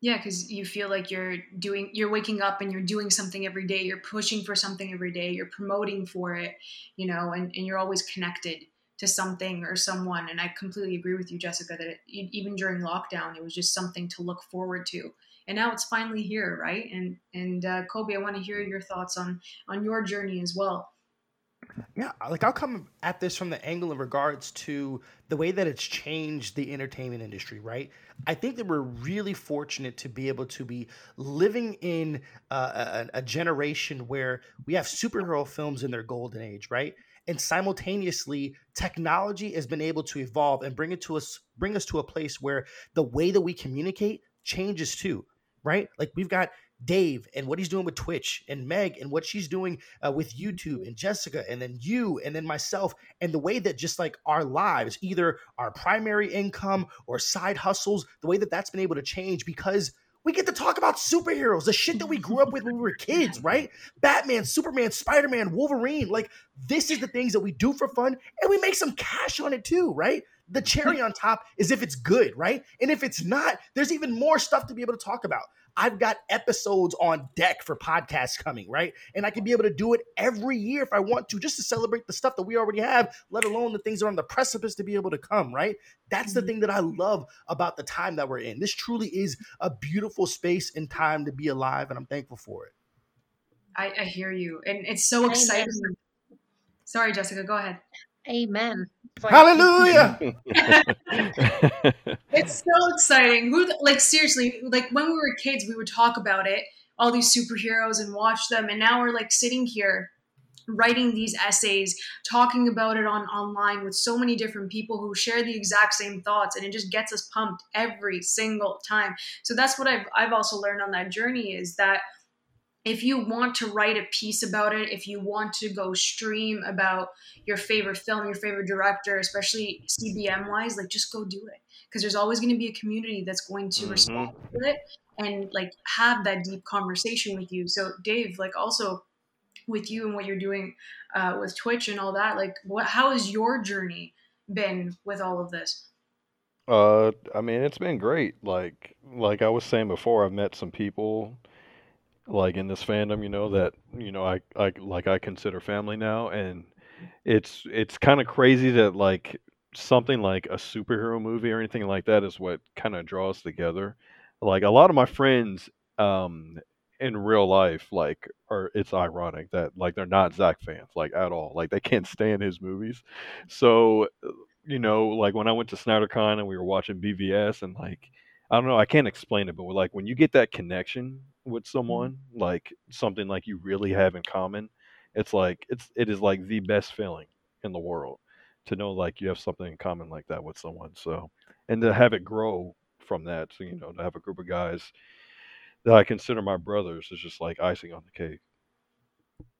Yeah, because you feel like you're doing, you're waking up and you're doing something every day. You're pushing for something every day. You're promoting for it, you know, and, and you're always connected to something or someone. And I completely agree with you, Jessica, that it, even during lockdown, it was just something to look forward to. And now it's finally here, right? And and uh, Kolby, I want to hear your thoughts on on your journey as well. Yeah, like I'll come at this from the angle in regards to the way that it's changed the entertainment industry, right? I think that we're really fortunate to be able to be living in uh, a, a generation where we have superhero films in their golden age, right? And simultaneously, technology has been able to evolve and bring it to us, bring us to a place where the way that we communicate changes too, right? Like we've got Dave and what he's doing with Twitch and Meg and what she's doing uh, with YouTube and Jessica and then you and then myself and the way that just like our lives, either our primary income or side hustles, the way that that's been able to change because we get to talk about superheroes, the shit that we grew up with when we were kids, right? Batman, Superman, Spider Man, Wolverine. Like, this is the things that we do for fun, and we make some cash on it too, right? The cherry on top is if it's good, right? And if it's not, there's even more stuff to be able to talk about. I've got episodes on deck for podcasts coming, right? And I can be able to do it every year if I want to, just to celebrate the stuff that we already have, let alone the things that are on the precipice to be able to come, right? That's the mm-hmm. thing that I love about the time that we're in. This truly is a beautiful space and time to be alive, and I'm thankful for it. I, I hear you. And it's so exciting. Sorry, Jessica, go ahead. Amen. Hallelujah. it's so exciting. Who like seriously, like when we were kids, we would talk about it, all these superheroes and watch them, and now we're like sitting here writing these essays, talking about it on online with so many different people who share the exact same thoughts, and it just gets us pumped every single time. So that's what I've I've also learned on that journey is that if you want to write a piece about it, if you want to go stream about your favorite film, your favorite director, especially CBM wise, like just go do it. Because there's always going to be a community that's going to mm-hmm. respond to it and like have that deep conversation with you. So, Dave, like also with you and what you're doing uh, with Twitch and all that, like what, how has your journey been with all of this? Uh, I mean, it's been great. Like, like I was saying before, I've met some people like in this fandom, you know, that you know I I like I consider family now, and it's it's kind of crazy that like something like a superhero movie or anything like that is what kind of draws together. Like a lot of my friends um in real life like are it's ironic that like they're not Zack fans like at all. Like they can't stand his movies. So you know, like when I went to SnyderCon and we were watching BVS and like I don't know. I can't explain it, but like when you get that connection with Mm-hmm. someone, like something like you really have in common, it's like it's it is like the best feeling in the world to know like you have something in common like that with someone. So and to have it grow from that, so you know, to have a group of guys that I consider my brothers is just like icing on the cake.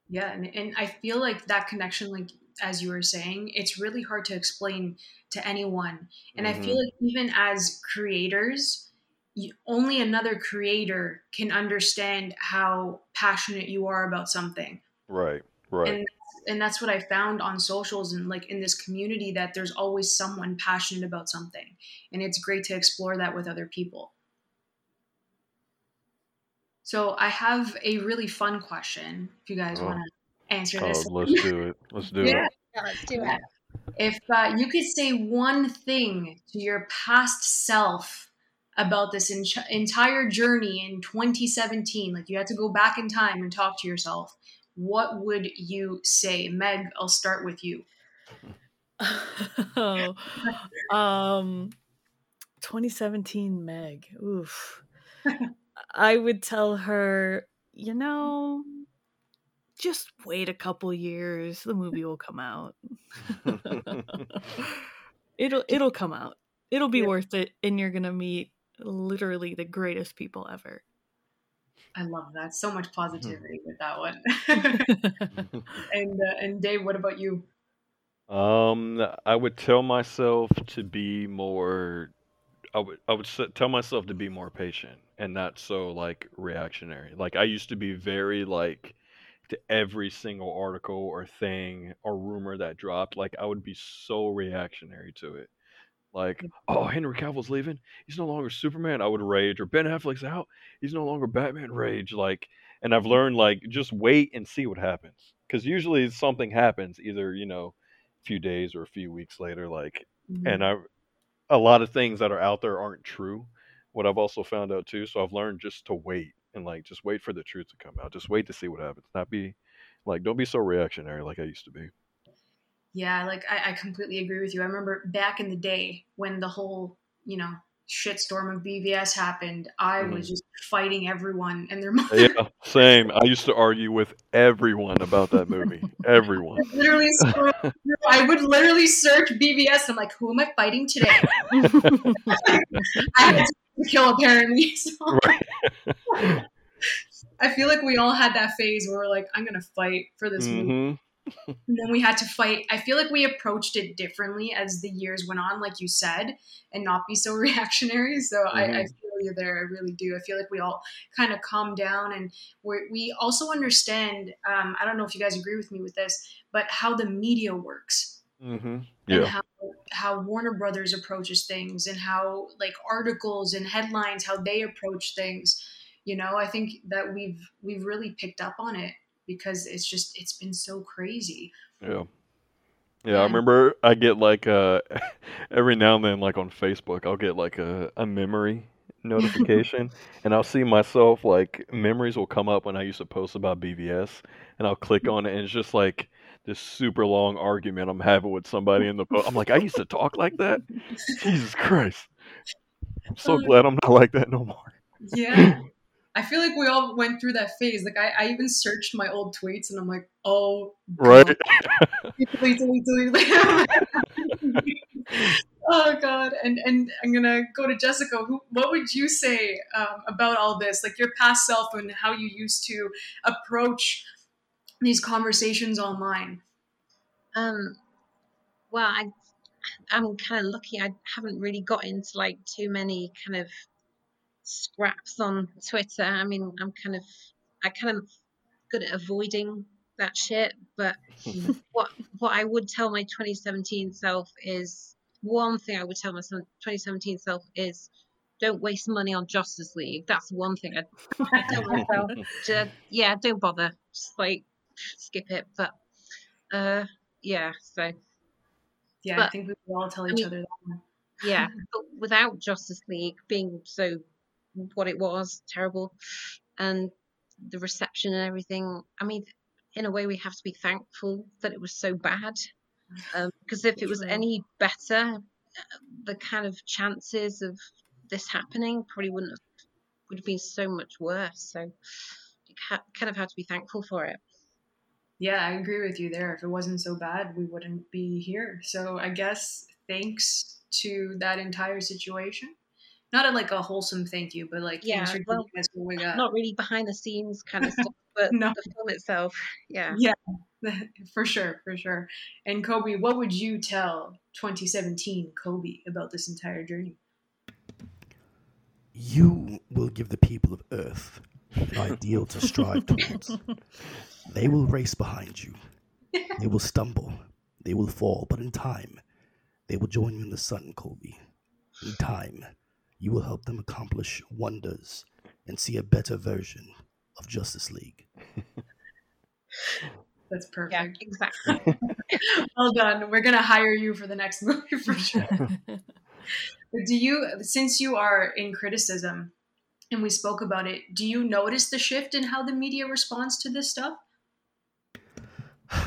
Yeah, and, and I feel like that connection, like as you were saying, it's really hard to explain to anyone. And I feel Mhm. like even as creators, you, only another creator can understand how passionate you are about something. Right, right. And and that's what I found on socials and like in this community that there's always someone passionate about something. And it's great to explore that with other people. So I have a really fun question if you guys Oh. want to answer Oh, this. let's do it. Let's do Yeah. it. Yeah, let's do it. If uh, you could say one thing to your past self about this en- entire journey in 2017, like you had to go back in time and talk to yourself, what would you say? Meg, I'll start with you. oh, um, 2017 Meg. Oof. I would tell her, you know, just wait a couple years. The movie will come out. it'll it'll come out. It'll be Yeah. worth it, and you're gonna meet literally the greatest people ever. I love that. So much positivity with that one. and uh, and Dave, what about you? Um, I would tell myself to be more. I would I would tell myself to be more patient and not so like reactionary. Like I used to be very like to every single article or thing or rumor that dropped. Like I would be so reactionary to it. Like, mm. oh, Henry Cavill's leaving. He's no longer Superman. I would rage. Or Ben Affleck's out. He's no longer Batman. Rage. Like, and I've learned like just wait and see what happens. Because usually something happens either you know a few days or a few weeks later. Like, mm-hmm. and I a lot of things that are out there aren't true. What I've also found out too. So I've learned just to wait and like just wait for the truth to come out. Just wait to see what happens. Not be like don't be so reactionary like I used to be. Yeah, like I, I completely agree with you. I remember back in the day when the whole, you know, shitstorm of BVS happened, I Mhm. was just fighting everyone and their mother. Yeah, same. I used to argue with everyone about that movie. Everyone. literally scroll I would literally search BVS. I'm like, who am I fighting today? I had to kill apparently. So Right. I feel like we all had that phase where we're like, I'm gonna fight for this movie. And then we had to fight. I feel like we approached it differently as the years went on, like you said, and not be so reactionary. So I, I Mhm. feel you there. I really do. I feel like we all kind of calm down and we we also understand. Um, I don't know if you guys agree with me with this, but how the media works hmm and Yeah. how how Warner Brothers approaches things and how like articles and headlines how they approach things. You know, I think that we've we've really picked up on it because it's just it's been so crazy. Yeah. Yeah, I remember I get like uh every now and then like on Facebook I'll get like a, a memory notification and I'll see myself like memories will come up when I used to post about BVS and I'll click on it and it's just like this super long argument I'm having with somebody in the post. I'm like, I used to talk like that? Jesus Christ. I'm so Oh, glad I'm not like that no more. Yeah. I feel like we all went through that phase. Like I, I even searched my old tweets and I'm like, oh Right? Delete, delete, delete. oh god. And and I'm gonna go to Jessica. Who what would you say um, about all this? Like your past self and how you used to approach these conversations online. Um, well, I, I'm kind of lucky. I haven't really got into like too many kind of scraps on Twitter. I mean, I'm kind of, I kind of good at avoiding that shit. But what what I would tell my 2017 self is one thing I would tell my 2017 self is don't waste money on Justice League. That's one thing I'd, I'd tell myself. Ju- yeah, don't bother. Just like skip it. But uh, yeah, so Yeah, I think we would all tell I each mean- other that yeah, but without Justice League being so what it was, terrible, and the reception and everything, I mean, in a way, we have to be thankful that it was so bad. Um, because if it was any better, the kind of chances of this happening probably wouldn't have would have been so much worse. So you kind of have to be thankful for it. Yeah, I agree with you there. If it wasn't so bad, we wouldn't be here. So I guess thanks to that entire situation. Not a, like a wholesome thank you, but like yeah, well, we got. Not really behind the scenes kind of stuff, but no. the film itself. Yeah. Yeah, for sure, for sure. And Kolby, what would you tell 2017 Kolby about this entire journey? You will give the people of Earth an ideal to strive towards. They will race behind you. They will stumble. They will fall, but in time, they will join you in the sun, Kolby. In time, you will help them accomplish wonders and see a better version of Justice League. That's perfect. Yeah, exactly. well done. We're gonna hire you for the next movie for sure. do you, since you are in criticism, and we spoke about it, do you notice the shift in how the media responds to this stuff?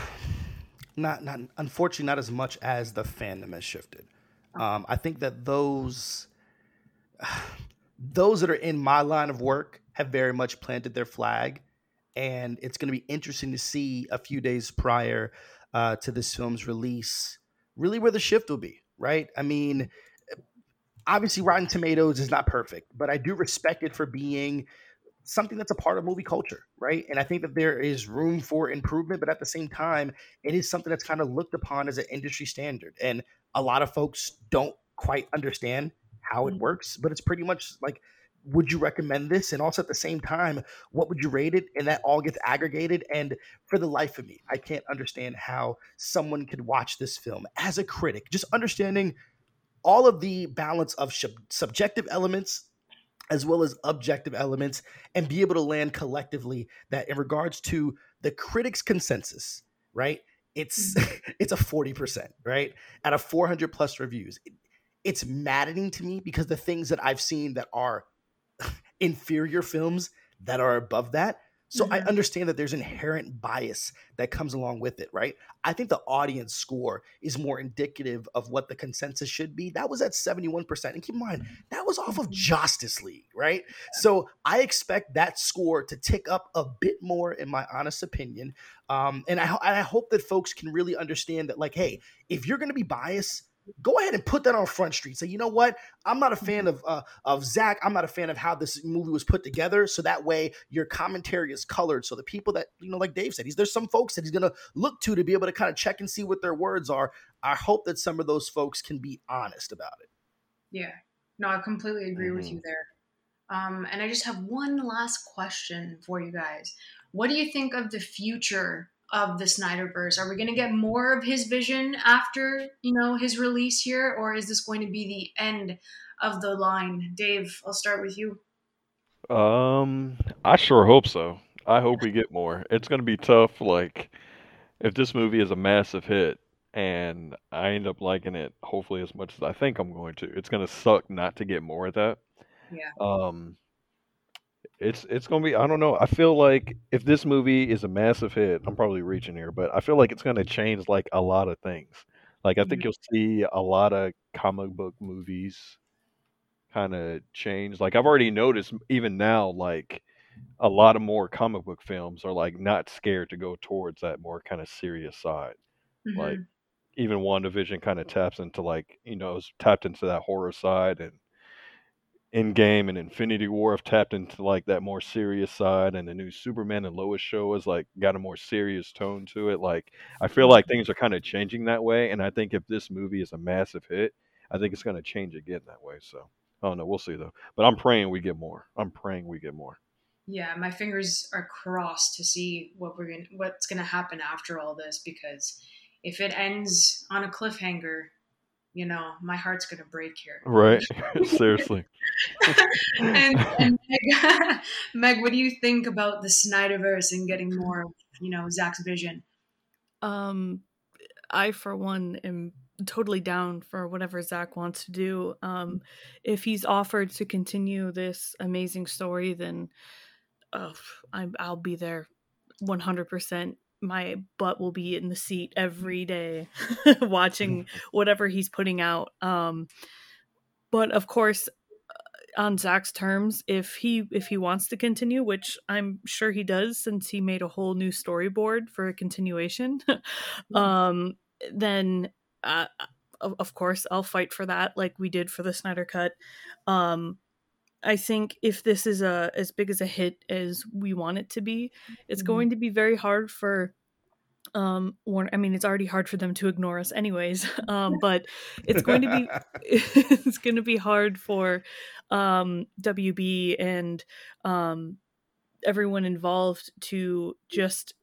Not, not unfortunately, not as much as the fandom has shifted. Um, I think that those those that are in my line of work have very much planted their flag, and it's going to be interesting to see a few days prior uh, to this film's release, really where the shift will be. Right? I mean, obviously, Rotten Tomatoes is not perfect, but I do respect it for being something that's a part of movie culture, right? And I think that there is room for improvement, but at the same time, it is something that's kind of looked upon as an industry standard. And a lot of folks don't quite understand how it mm-hmm. works, but it's pretty much like, would you recommend this? And also at the same time, what would you rate it? And that all gets aggregated. And for the life of me, I can't understand how someone could watch this film as a critic, just understanding all of the balance of subjective elements as well as objective elements and be able to land collectively that in regards to the critics consensus right it's mm-hmm. it's a 40% right out of 400 plus reviews it's maddening to me because the things that i've seen that are inferior films that are above that so mm-hmm. I understand that there's inherent bias that comes along with it, right? I think the audience score is more indicative of what the consensus should be. That was at 71%. And keep in mind, that was off of mm-hmm. Justice League, right? So I expect that score to tick up a bit more, in my honest opinion. Um, and, I, and I hope that folks can really understand that, like, hey, if you're going to be biased, go ahead and put that on Front Street. Say, you know what? I'm not a fan of uh, of zack I'm not a fan of how this movie was put together. So that way, your commentary is colored. So the people that you know, like Dave said, he's there's some folks that he's gonna look to to be able to kind of check and see what their words are. I hope that some of those folks can be honest about it. Yeah, no, I completely agree mm-hmm. with you there. Um, and I just have one last question for you guys. What do you think of the future of the Snyderverse? Are we going to get more of his vision after you know his release here, or is this going to be the end of the line? Dave, I'll start with you. Um, I sure hope so. I hope we get more. It's going to be tough. Like, if this movie is a massive hit and I end up liking it, hopefully as much as I think I'm going to, it's going to suck not to get more of that. Yeah. Um, it's it's gonna be. I don't know. I feel like if this movie is a massive hit, I'm probably reaching here, but I feel like it's gonna change like a lot of things. Like I think mm-hmm. you'll see a lot of comic book movies kind of change. Like I've already noticed, even now, like a lot of more comic book films are like not scared to go towards that more kind of serious side. Mm-hmm. Like even WandaVision kind of taps into like you know tapped into that horror side and Endgame and Infinity War have tapped into like that more serious side, and the new Superman and Lois show has like got a more serious tone to it. Like I feel like mm-hmm. things are kind of changing that way, and I think if this movie is a massive hit, I think it's going to change again that way. So I don't know, we'll see though. But I'm praying we get more. I'm praying we get more. Yeah, my fingers are crossed to see what we're gonna, what's going to happen after all this because if it ends on a cliffhanger, you know, my heart's gonna break here. Right. Seriously. and, and Meg, Meg, what do you think about the Snyderverse and getting more, you know, Zack's vision? Um, I for one am totally down for whatever Zack wants to do. Um, if he's offered to continue this amazing story, then uh, i I'll be there 100% my butt will be in the seat every day watching whatever he's putting out um but of course uh, on Zack's terms if he if he wants to continue, which I'm sure he does since he made a whole new storyboard for a continuation. um, then uh, of, of course I'll fight for that, like we did for the Snyder Cut. Um, I think if this is a as big as a hit as we want it to be, it's mm-hmm. going to be very hard for um Warner. I mean, it's already hard for them to ignore us, anyways. Um, but it's going to be it's going to be hard for um WB and um everyone involved to just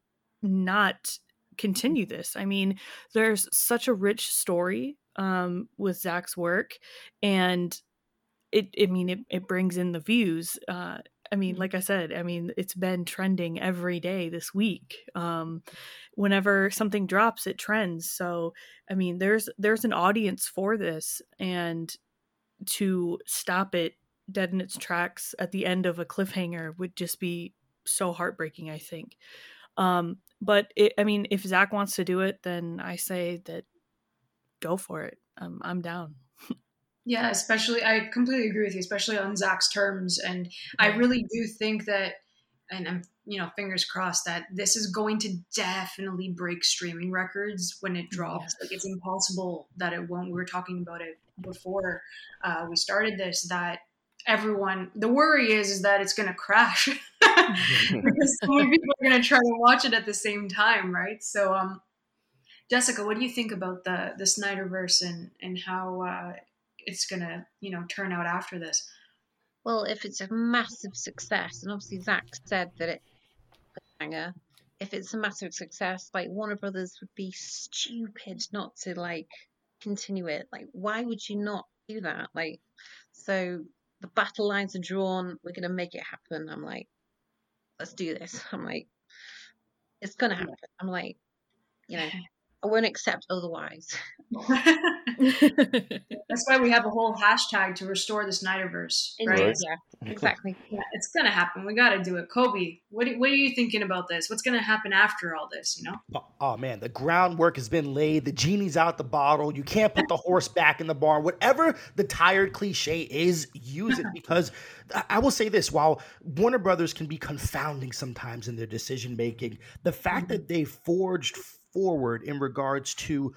not continue this. I mean, there's such a rich story um with Zack's work and it I mean it, it brings in the views. Uh I mean, mm-hmm. like I said, I mean, it's been trending every day this week. Um, whenever something drops, it trends. So, I mean, there's there's an audience for this, and to stop it dead in its tracks at the end of a cliffhanger would just be so heartbreaking. I think. Um, but it, I mean, if Zack wants to do it, then I say that go for it. I'm I'm down. Yeah, especially I completely agree with you, especially on Zack's terms. And I really do think that and I'm you know, fingers crossed that this is going to definitely break streaming records when it drops. Yes. Like it's impossible that it won't. We were talking about it before uh, we started this that everyone the worry is is that it's going to crash because so many people are going to try to watch it at the same time right so um jessica what do you think about the the snyderverse and and how uh it's gonna you know turn out after this. Well if it's a massive success and obviously Zack said that it banger if it's a massive success like warner brothers would be stupid not to like continue it. Like why would you not do that? Like so the battle lines are drawn we're gonna make it happen. I'm like let's do this. I'm like it's gonna happen. I'm like you know I won't accept otherwise. That's why we have a whole hashtag to restore the Snyderverse, right? Yeah, exactly. Yeah, it's gonna happen. We got to do it. Kolby, what what are you thinking about this? What's gonna happen after all this? You know? Oh, oh, man, the groundwork has been laid. The genie's out the bottle. You can't put the horse back in the barn. Whatever the tired cliche is, use it because I will say this: while Warner Brothers can be confounding sometimes in their decision making, the fact mm-hmm. that they forged forward in regards to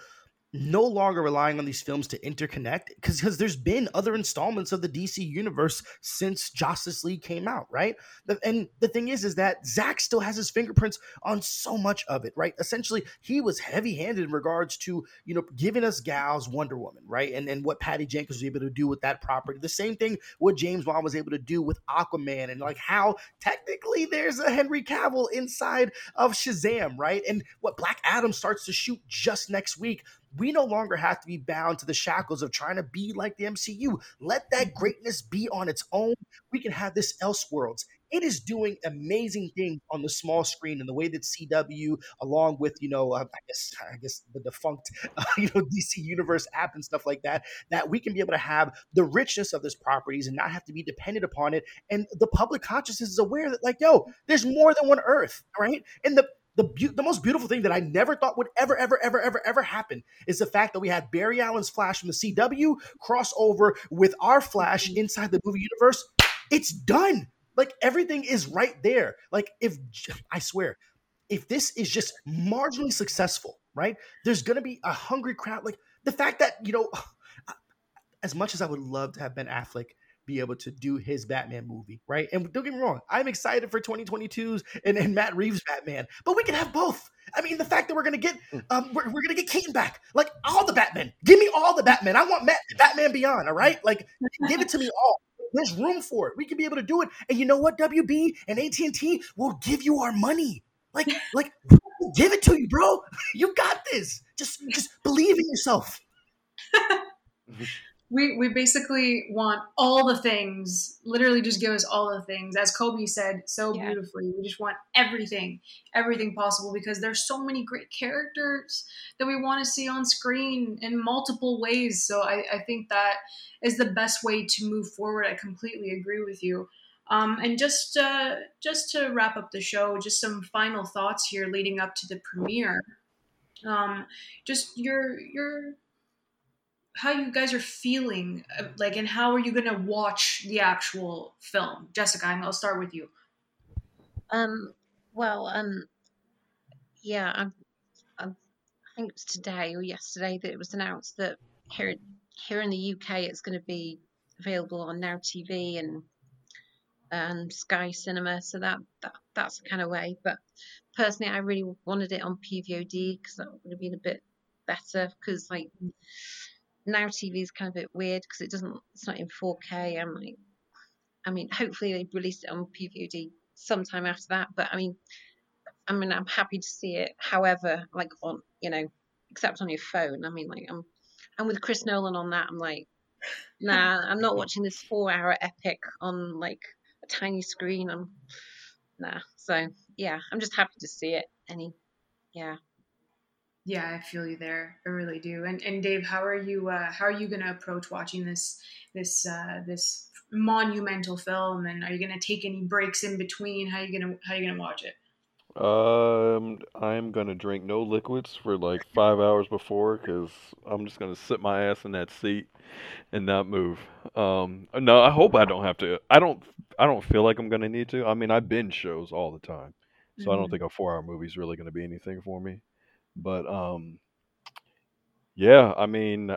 no longer relying on these films to interconnect because because there's been other installments of the DC universe since Justice League came out, right? And the thing is, is that Zack still has his fingerprints on so much of it, right? Essentially, he was heavy-handed in regards to you know giving us Gal's Wonder Woman, right? And and what Patty Jenkins was able to do with that property. The same thing what James Wan was able to do with Aquaman, and like how technically there's a Henry Cavill inside of Shazam, right? And what Black Adam starts to shoot just next week we no longer have to be bound to the shackles of trying to be like the MCU. Let that mm-hmm. greatness be on its own. We can have this Elseworlds. It is doing amazing things on the small screen and the way that CW, along with you know, uh, I guess I guess the defunct uh, you know DC Universe app and stuff like that, that we can be able to have the richness of this properties and not have to be dependent upon it. And the public consciousness is aware that like, yo, there's more than one Earth, right? And the the, be- the most beautiful thing that I never thought would ever, ever, ever, ever, ever happen is the fact that we had Barry Allen's Flash from the CW crossover with our Flash mm-hmm. inside the movie universe. It's done. Like everything is right there. Like if I swear, if this is just marginally successful, right? There's gonna be a hungry crowd. Like the fact that you know, as much as I would love to have Ben Affleck be able to do his Batman movie, right? And don't get me wrong, I'm excited for 2022's and, and Matt Reeves Batman, but we can have both. I mean, the fact that we're gonna get hmm. um, we're, we're gonna get Keaton back, like all the Batman. Give me all the Batman. I want Matt, Batman Beyond. All right, like give it to me all. There's room for it. We can be able to do it. And you know what? WB and AT and T will give you our money. Like, like, give it to you, bro. You got this. Just, just believe in yourself. We we basically want all the things literally just give us all the things. As kolby said so yeah. beautifully we just want everything everything possible because there's so many great characters that we want to see on screen in multiple ways. So i, I think that is the best way to move forward. I completely agree with you. Um, and just uh, just to wrap up the show just some final thoughts here leading up to the premiere. Um, just your your how you guys are feeling, uh, like, and how are you gonna watch the actual film? Jessica, I'll start with you. Um. Well. Um. Yeah. I'm. I'm I think it was today or yesterday that it was announced that here here in the UK it's going to be available on Now TV and and Sky Cinema. So that, that that's the kind of way. But personally, I really wanted it on PVOD because that would have been a bit better. Because like now TV is kind of a bit weird because it doesn't it's not in 4K. I'm like, I mean, hopefully they release it on PVOD sometime after that. But I mean, I mean, I'm happy to see it. However, like on you know, except on your phone. I mean, like I'm I'm with Chris Nolan on that. I'm like, nah, I'm not watching this four hour epic on like a tiny screen. I'm nah. So yeah, I'm just happy to see it. Any, yeah. Yeah, I feel you there. I really do. And and Dave, how are you? Uh, how are you going to approach watching this this uh, this monumental film? And are you going to take any breaks in between? How are you gonna How are you gonna watch it? Um, I'm gonna drink no liquids for like five hours before because I'm just gonna sit my ass in that seat and not move. Um, no, I hope I don't have to. I don't. I don't feel like I'm gonna need to. I mean, I binge shows all the time, so I don't Mhm. think a four-hour movie is really gonna be anything for me. But um, yeah, I mean,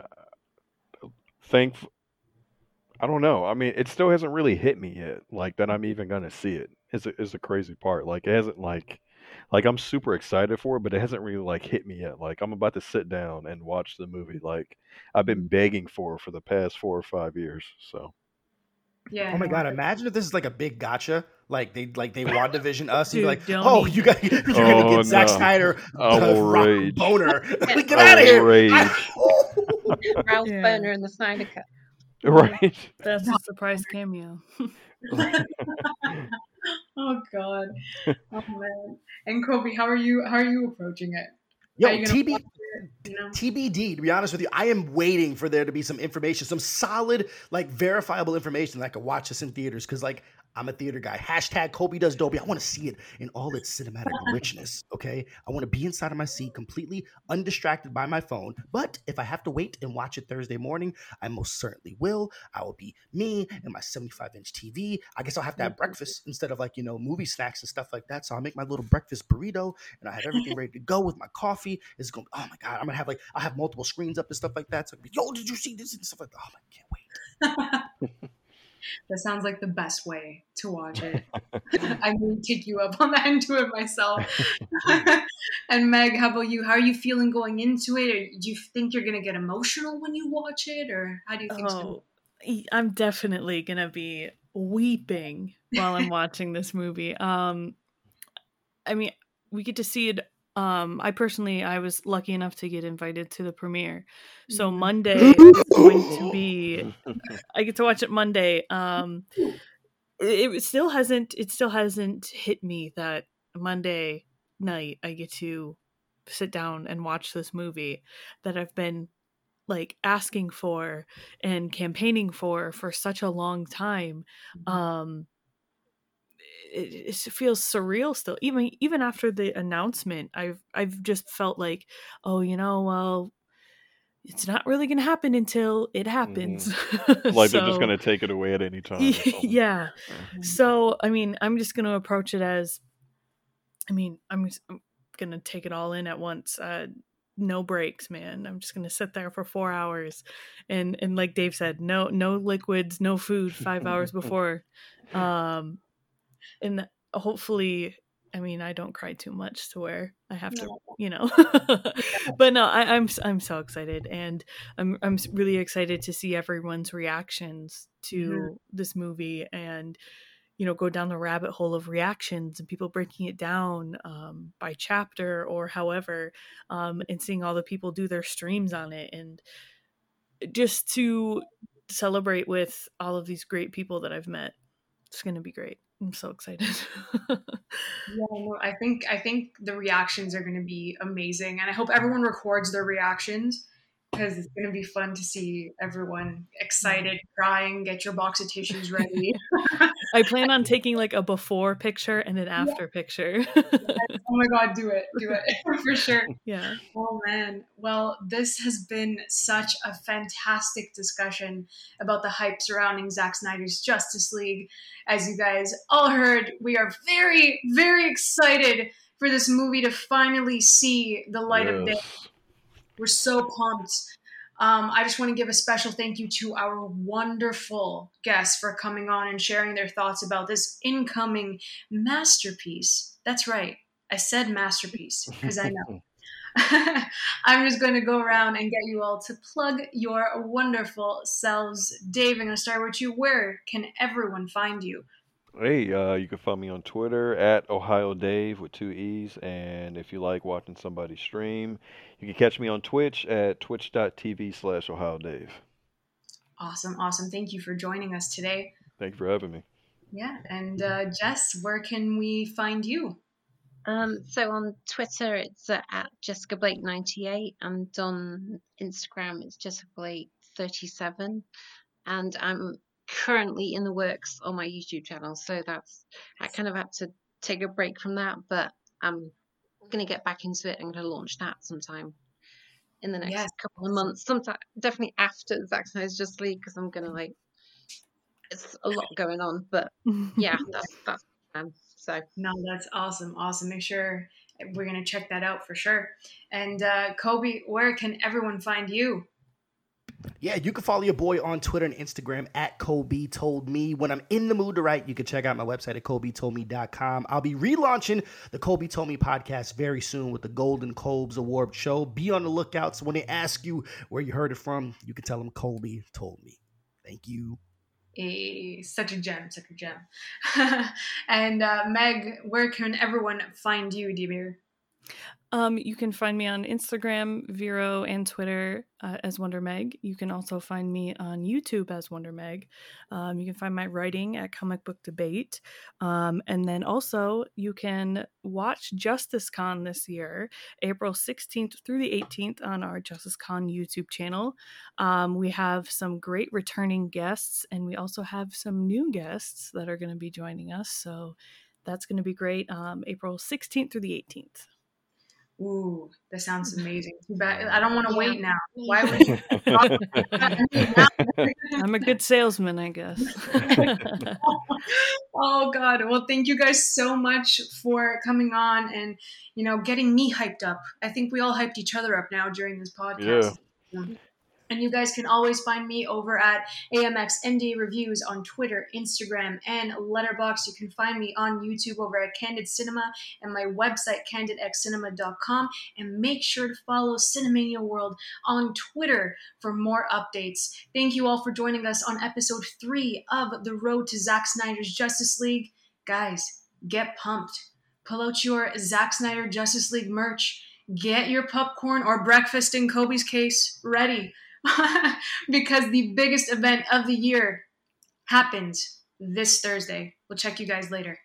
thank. I don't know. I mean, it still hasn't really hit me yet. Like that, I'm even gonna see it. Is is the crazy part. Like it hasn't like, like I'm super excited for it, but it hasn't really like hit me yet. Like I'm about to sit down and watch the movie. Like I've been begging for for the past four or five years. So Yeah. Oh my god! Imagine if this is like a big gotcha. Like they like they want WandaVision us and be Dude, like, don't oh, you got you're gonna Oh, get Zack no. Snyder I the will rock rage. boner. like, get out of here! rage. Ralph Yeah. Boner and the Snyder Cut. right. That's a surprise cameo. oh God. Oh man. And Kolby, how are you? How are you approaching it? Yo, How you gonna TB, you know? TBD, to be honest with you, I am waiting for there to be some information, some solid, like verifiable information that I can watch this in theaters. Cause like I'm a theater guy. Hashtag Kolby does Dolby. I want to see it in all its cinematic richness. Okay. I want to be inside of my seat, completely undistracted by my phone. But if I have to wait and watch it Thursday morning, I most certainly will. I will be me and my 75 inch TV. I guess I'll have to have breakfast instead of like, you know, movie snacks and stuff like that. So I'll make my little breakfast burrito and I have everything ready to go with my coffee. It's going, oh my God, I'm gonna have like, I'll have multiple screens up and stuff like that. So, I'll be, yo, did you see this and stuff like that? Oh, I can't wait. that sounds like the best way to watch it. I may take you up on that and do it myself. and Meg, how about you? How are you feeling going into it? Or do you think you're gonna get emotional when you watch it, or how do you think? it's gonna- Oh, I'm definitely gonna be weeping while I'm watching this movie. Um, I mean, we get to see it. Um, I personally, I was lucky enough to get invited to the premiere, so Mhm. Monday is going to be. I get to watch it Monday. Um, it, it still hasn't. It still hasn't hit me that Monday night I get to sit down and watch this movie that I've been like asking for and campaigning for for such a long time. Um, it, it feels surreal still. Even even after the announcement, I've I've just felt like, oh, you know, well, it's not really going to happen until it happens. Like they're just gonna take it away at any time. yeah. Mhm. So, I mean, I'm just going to approach it as I mean, I'm, I'm going to take it all in at once. Uh, no breaks, man. I'm just going to sit there for 4 hours and and like Dave said, no no liquids, no food 5 hours before um and hopefully I mean, I don't cry too much to where I have to, No. you know. but no, I, I'm I'm so excited, and I'm I'm really excited to see everyone's reactions to this movie, and you know, go down the rabbit hole of reactions and people breaking it down um, by chapter or however, um, and seeing all the people do their streams on it, and just to celebrate with all of these great people that I've met. It's gonna be great. I'm so excited. Yeah, I think I think the reactions are going to be amazing, and I hope everyone records their reactions because it's going to be fun to see everyone mm-hmm. excited, crying, get your box of tissues ready. I plan on taking like a before picture and an after yeah. picture. oh my God, do it. Do it for sure. Yeah. Oh man. Well, this has been such a fantastic discussion about the hype surrounding Zack Snyder's Justice League. As you guys all heard, we are very, very excited for this movie to finally see the light yes. of day we're so pumped. Um, I just want to give a special thank you to our wonderful guests for coming on and sharing their thoughts about this incoming masterpiece. That's right. I said masterpiece because I know. I'm just going to go around and get you all to plug your wonderful selves. Dave, I'm going to start with you. Where can everyone find you? Hey, uh, you can find me on Twitter at Ohio Dave with two E's. And if you like watching somebody stream, you can catch me on Twitch at twitch.tv slash Ohio Dave. Awesome. Awesome. Thank you for joining us today. Thank you for having me. Yeah. And uh, Jess, where can we find you? Um, so on Twitter, it's uh, at Jessica Blake 98, and on Instagram, it's Jessica Blake 37. And I'm currently in the works on my YouTube channel. So that's I kind of had to take a break from that, but I'm going to get back into it. I'm going to launch that sometime in the next yes. couple of months. Sometime definitely after Zack Snyder's Justice League because I'm going to like it's a lot going on. But yeah, that's that's um, so no, that's awesome, awesome. Make sure we're going to check that out for sure. And uh, Kolby, where can everyone find you? Yeah, you can follow your boy on Twitter and Instagram at Kolby Told Me. When I'm in the mood to write, you can check out my website at KolbyToldMe.com. I'll be relaunching the Kolby Told Me podcast very soon with the Golden Cobes Award show. Be on the lookout so when they ask you where you heard it from, you can tell them Kolby told me. Thank you. A, such a gem, such a gem. and uh, Meg, where can everyone find you, Demir? Um, you can find me on Instagram, Vero, and Twitter uh, as Wonder Meg. You can also find me on YouTube as Wonder Meg. Um, you can find my writing at Comic Book Debate. Um, and then also, you can watch Justice Con this year, April 16th through the 18th, on our Justice Con YouTube channel. Um, we have some great returning guests, and we also have some new guests that are going to be joining us. So that's going to be great. Um, April 16th through the 18th. Ooh, that sounds amazing. Too bad I don't want to wait now. Why would you? I'm a good salesman, I guess. oh God! Well, thank you guys so much for coming on and you know getting me hyped up. I think we all hyped each other up now during this podcast. Yeah. And you guys can always find me over at AMX ND Reviews on Twitter, Instagram, and Letterboxd. You can find me on YouTube over at Candid Cinema and my website, candidxcinema.com. And make sure to follow Cinemania World on Twitter for more updates. Thank you all for joining us on episode three of The Road to Zack Snyder's Justice League. Guys, get pumped. Pull out your Zack Snyder Justice League merch. Get your popcorn or breakfast in Kolby's case ready because the biggest event of the year happens this Thursday. We'll check you guys later.